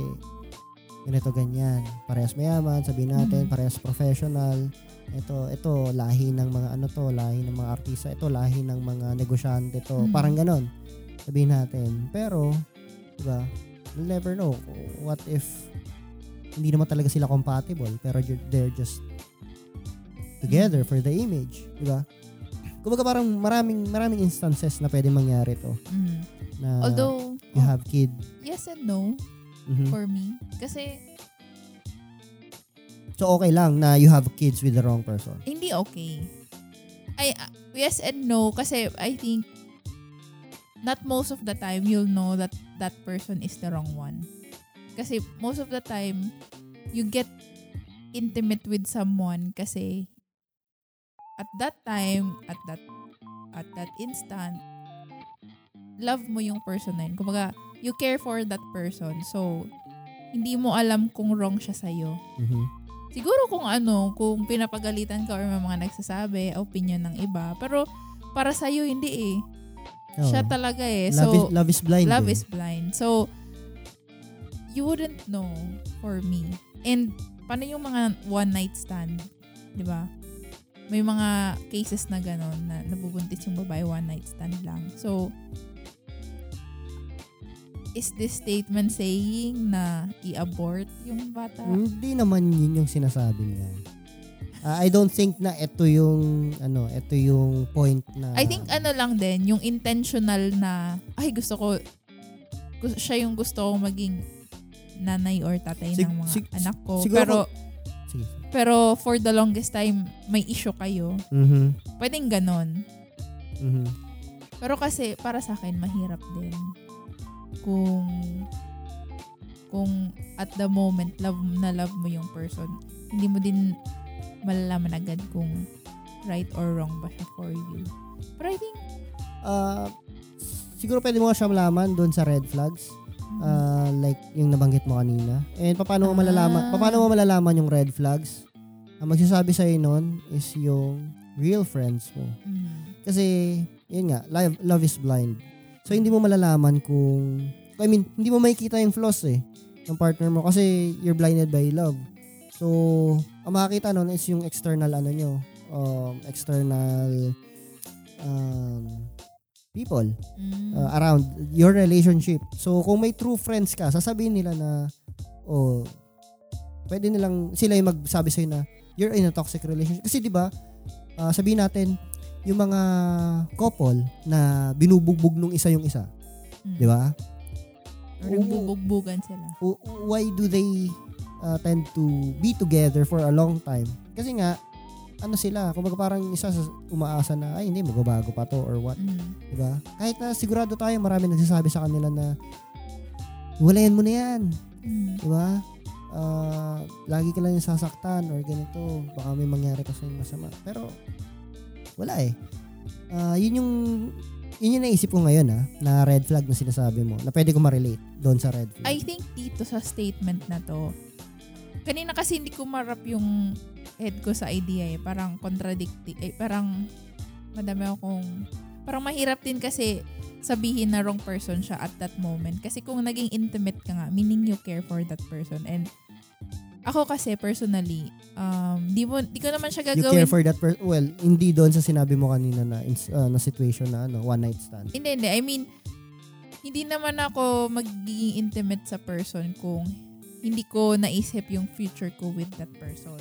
ganito ganyan. Parehas mayaman, sabihin natin,
Mhm.
parehas professional. Ito ito lahi ng mga ano to, lahi ng mga artista, ito lahi ng mga negosyante to.
Mhm.
Parang ganon. Sabihin natin. Pero 'di ba? We'll never know. What if hindi naman talaga sila compatible pero they're just together for the image, di ba? Kumbaga parang maraming maraming instances na pwede mangyari to
Mhm.
na
Although,
you have kid.
yes and no
Mhm.
for me. Kasi,
So okay lang na you have kids with the wrong person.
hindi okay. Ay, ah, yes and no kasi I think not most of the time you'll know that that person is the wrong one. Kasi most of the time you get intimate with someone kasi at that time, at that at that instant, love mo yung person na yun. Kumbaga, you care for that person. So, hindi mo alam kung wrong siya sa'yo.
Mhm.
Siguro kung ano, kung pinapagalitan ka or may mga nagsasabi, opinion ng iba. Pero para sa'yo, hindi eh.
Oo.
Siya talaga eh.
love,
So,
is, love is blind.
love
eh.
is blind. So, you wouldn't know for me. And, paano yung mga one night stand? Di ba? May mga cases na gano'n na nabubuntis yung babae one night stand lang. So, is this statement saying na i-abort yung bata?
Hindi naman yun yung sinasabi niya. Ah, I don't think na ito yung ano, ito yung point na
I think ano lang din, yung intentional na, ay gusto ko, gusto, siya yung gusto ko maging nanay or tatay
Sig-
ng mga
sig-
anak ko.
siguro
Pero,
Sige.
pero for the longest time, may issue kayo.
Mhm.
Pwedeng ganon.
Mhm.
Pero kasi, para sa akin, mahirap din. Kung, kung at the moment, love na love mo yung person, hindi mo din malalaman agad kung right or wrong ba siya for you. Pero I think,
Ah, siguro pwede mo siya malaman doon sa red flags. Ah, like yung nabanggit mo kanina. And paano mo
Ah.
malalaman, paano mo malalaman yung red flags? Ang magsasabi sa noon is yung real friends mo.
mm,
Kasi, yun nga, love, love is blind. So, hindi mo malalaman kung, I mean, hindi mo makikita yung flaws eh, ng partner mo kasi you're blinded by love. So, ang makakita nun is yung external ano nyo, um, external um, people
mm,
uh, around your relationship. So, kung may true friends ka, sasabihin nila na, oh, pwede nilang, sila yung magsabi sa'yo na, you're in a toxic relationship. Kasi, di ba, uh, sabihin natin, yung mga couple na binubugbog nung isa yung isa.
mm.
Di ba?
Or nagbubugbugan sila.
Why do they uh, tend to be together for a long time? Kasi nga, ano sila, kumbaga parang isa sa- umaasa na, ay hindi, magbabago pa to or what.
Mm.
Diba? Kahit na sigurado tayo, marami nagsasabi sa kanila na walayan mo na yan.
Mm.
Diba? Ah, lagi ka lang yung sasaktan or ganito. Baka may mangyari ka sa'yo masama. Pero, wala eh. Ah, yun yung yun yung naisip ko ngayon ah, na red flag na sinasabi mo, na pwede ko ma-relate doon sa red flag.
I think dito sa statement na to, kanina kasi hindi ko marap yung head ko sa idea eh. Parang contradicting, eh, parang madami akong, parang mahirap din kasi sabihin na wrong person siya at that moment. Kasi kung naging intimate ka nga, meaning you care for that person. And ako kasi personally, um, di, mo, di ko naman siya
you
gagawin.
care for that person. Well, hindi doon sa sinabi mo kanina na, ah, na situation na ano, one night stand.
Hindi, hindi. I mean, hindi naman ako magiging intimate sa person kung hindi ko naisip yung future ko with that person.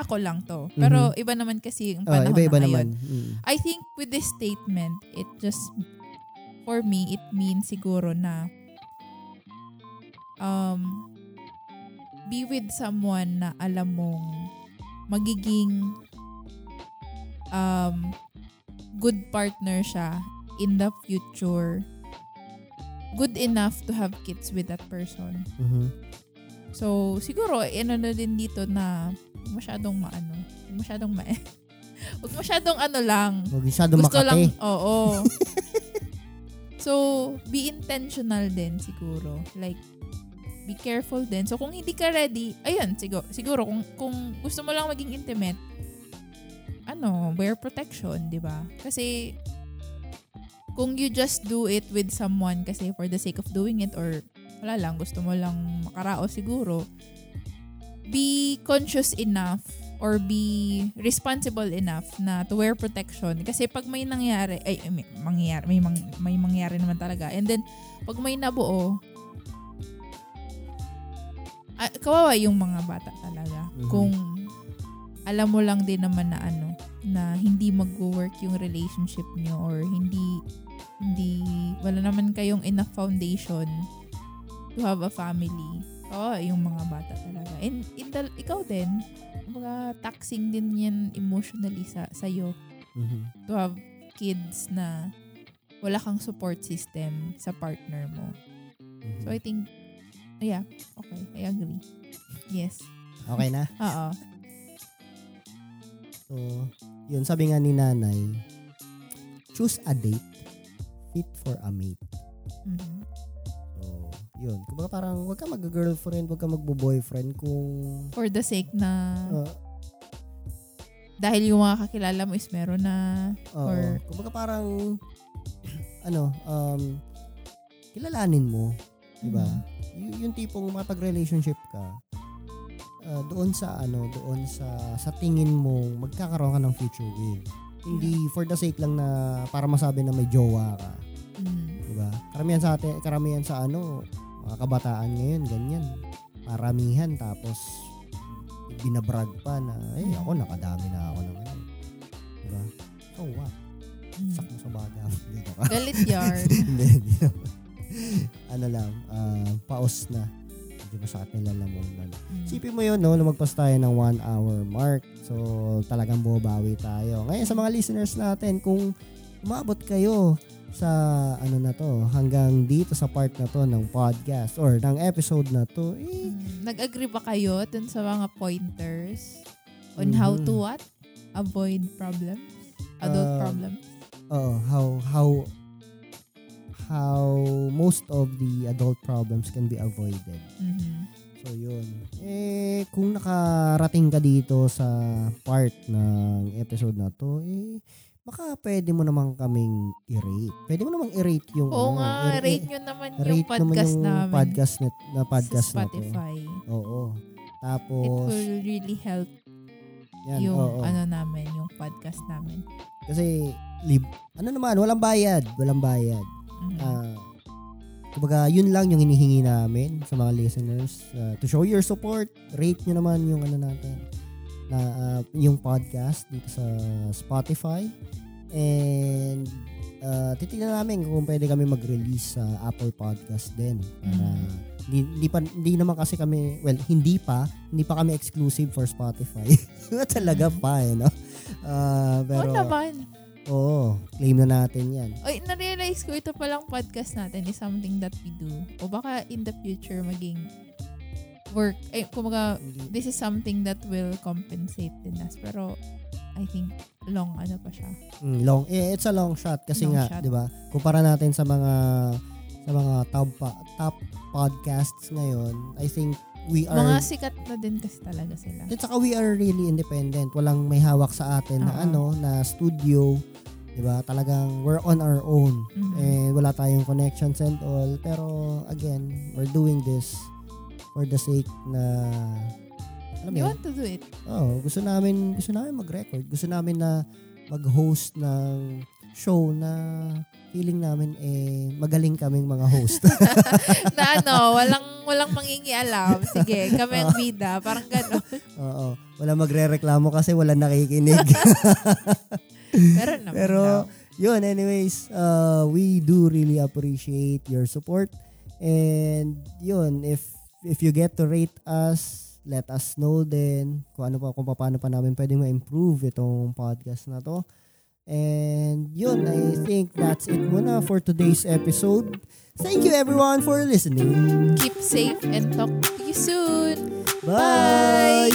Ako lang to. Pero iba naman kasi yung
Ah,
panahon
iba-iba
na ngayon.
naman. Mm.
I think with this statement, it just, for me, it means siguro na um, be with someone na alam mong magiging um, good partner siya in the future. Good enough to have kids with that person.
Mhm.
So, siguro, ano na din dito na masyadong maano. Masyadong ma... Huwag masyadong ano lang.
Huwag masyado
Gusto
makate.
lang, oo. so, be intentional din siguro. Like, be careful din. So, kung hindi ka ready, ayun, siguro, siguro kung, kung gusto mo lang maging intimate, ano, wear protection, di ba? Kasi, kung you just do it with someone kasi for the sake of doing it or wala lang, gusto mo lang makarao siguro, be conscious enough or be responsible enough na to wear protection kasi pag may nangyari ay may mangyayari may, may mangyari naman talaga and then pag may nabuo ah, kawawa yung mga bata talaga
Mhm.
kung alam mo lang din naman na ano na hindi mag-work yung relationship nyo or hindi hindi wala naman kayong enough foundation to have a family kawawa yung mga bata talaga and in the, ikaw din mga taxing din yan emotionally sa sa'yo
Mhm.
to have kids na wala kang support system sa partner mo.
Mhm.
So I think, yeah, okay, I agree. Yes.
Okay na?
Oo.
So, yun, sabi nga ni nanay, choose a date fit for a mate.
Mhm.
So, yun. Kumbaga parang wag ka mag-girlfriend, wag ka magbo-boyfriend kung
For the sake na
uh,
dahil yung mga kakilala mo is meron na
oo.
Or-
kumbaga parang ano, um, kilalanin mo, di ba?
Mhm.
Y- yung tipong makapag-relationship ka, uh, doon sa ano, doon sa sa tingin mo magkakaroon ka ng future with. Hindi for the sake lang na para masabi na may jowa ka.
Mm.
Diba? Karamihan sa atin, karamihan sa ano, mga kabataan ngayon, ganyan. Paramihan, tapos binabrag pa na, eh, ako nakadami na ako ng ano. Diba? So what?
Mm.
Sak mo sa baga.
Galit yard.
Hindi. Ano lang, ah, paos na. medyo masakit ng lalamunan.
Mm.
Isipin mo yun, no? Lumagpas tayo ng one hour mark. So, talagang bumabawi tayo. Ngayon, sa mga listeners natin, kung umabot kayo sa ano na to, hanggang dito sa part na to ng podcast or ng episode na to, eh,
Mm. Nag-agree ba kayo dun sa mga pointers on how
Mhm.
to what? Avoid problems? Adult
Uh,
problems?
oh, how, how, how most of the adult problems can be avoided.
Mhm.
So, yun. Eh, kung nakarating ka dito sa part ng episode na to, eh, baka pwede mo naman kaming i-rate. Pwede mo namang i-rate yung...
Oo
ano,
nga,
i-
rate nyo naman
rate
yung
naman
podcast
yung
namin
podcast na, na podcast
sa
na to.
Spotify.
Oo.
It
Tapos,
will really help
yan,
yung
oo.
ano namin, yung podcast namin.
Kasi, lib, ano naman, walang bayad. Walang bayad.
Mhm.
Ah, kumbaga, yun lang yung hinihingi namin sa mga listeners. Ah, to show your support, rate nyo naman yung ano natin, na ah, yung podcast dito sa Spotify. And uh, titignan namin kung pwede kami mag-release sa Apple Podcast din. Para
Mm.
hindi, hindi, pa, hindi naman kasi kami, well, hindi pa, hindi pa kami exclusive for Spotify. Talaga pa eh, no? Ah, pero,
Oo naman.
Oo, claim na natin yan.
Oy, na-realize ko ito palang podcast natin is something that we do. O baka in the future maging work. Eh, kumaga, this is something that will compensate din us. Pero, I think, long ano pa siya.
Mm, long eh, it's a long shot kasi
Long
nga. 'di ba? Kumpara natin sa mga sa mga top top podcasts ngayon, I think we are
Mga sikat na din kasi talaga sila.
At saka we are really independent. Walang may hawak sa atin na
Oo.
ano, na studio, 'di ba? Talagang we're on our own.
Mhm.
And wala tayong connections and all, pero again, we're doing this for the sake na alam mo
You
yun?
want to do it.
Oh, gusto namin gusto namin mag-record. Gusto namin na mag-host ng show na feeling namin eh magaling kaming mga host.
na ano, walang walang mangingialam. Sige, kami ang bida. Parang gano'n.
Oo. Wala magrereklamo kasi wala nakikinig.
Pero naman
Pero yun, anyways, uh, we do really appreciate your support. And yun, if if you get to rate us, let us know din kung ano pa kung paano pa namin pwedeng ma-improve itong podcast na to. And yun, I think that's it muna for today's episode. Thank you everyone for listening.
keep safe and talk to you soon.
Bye!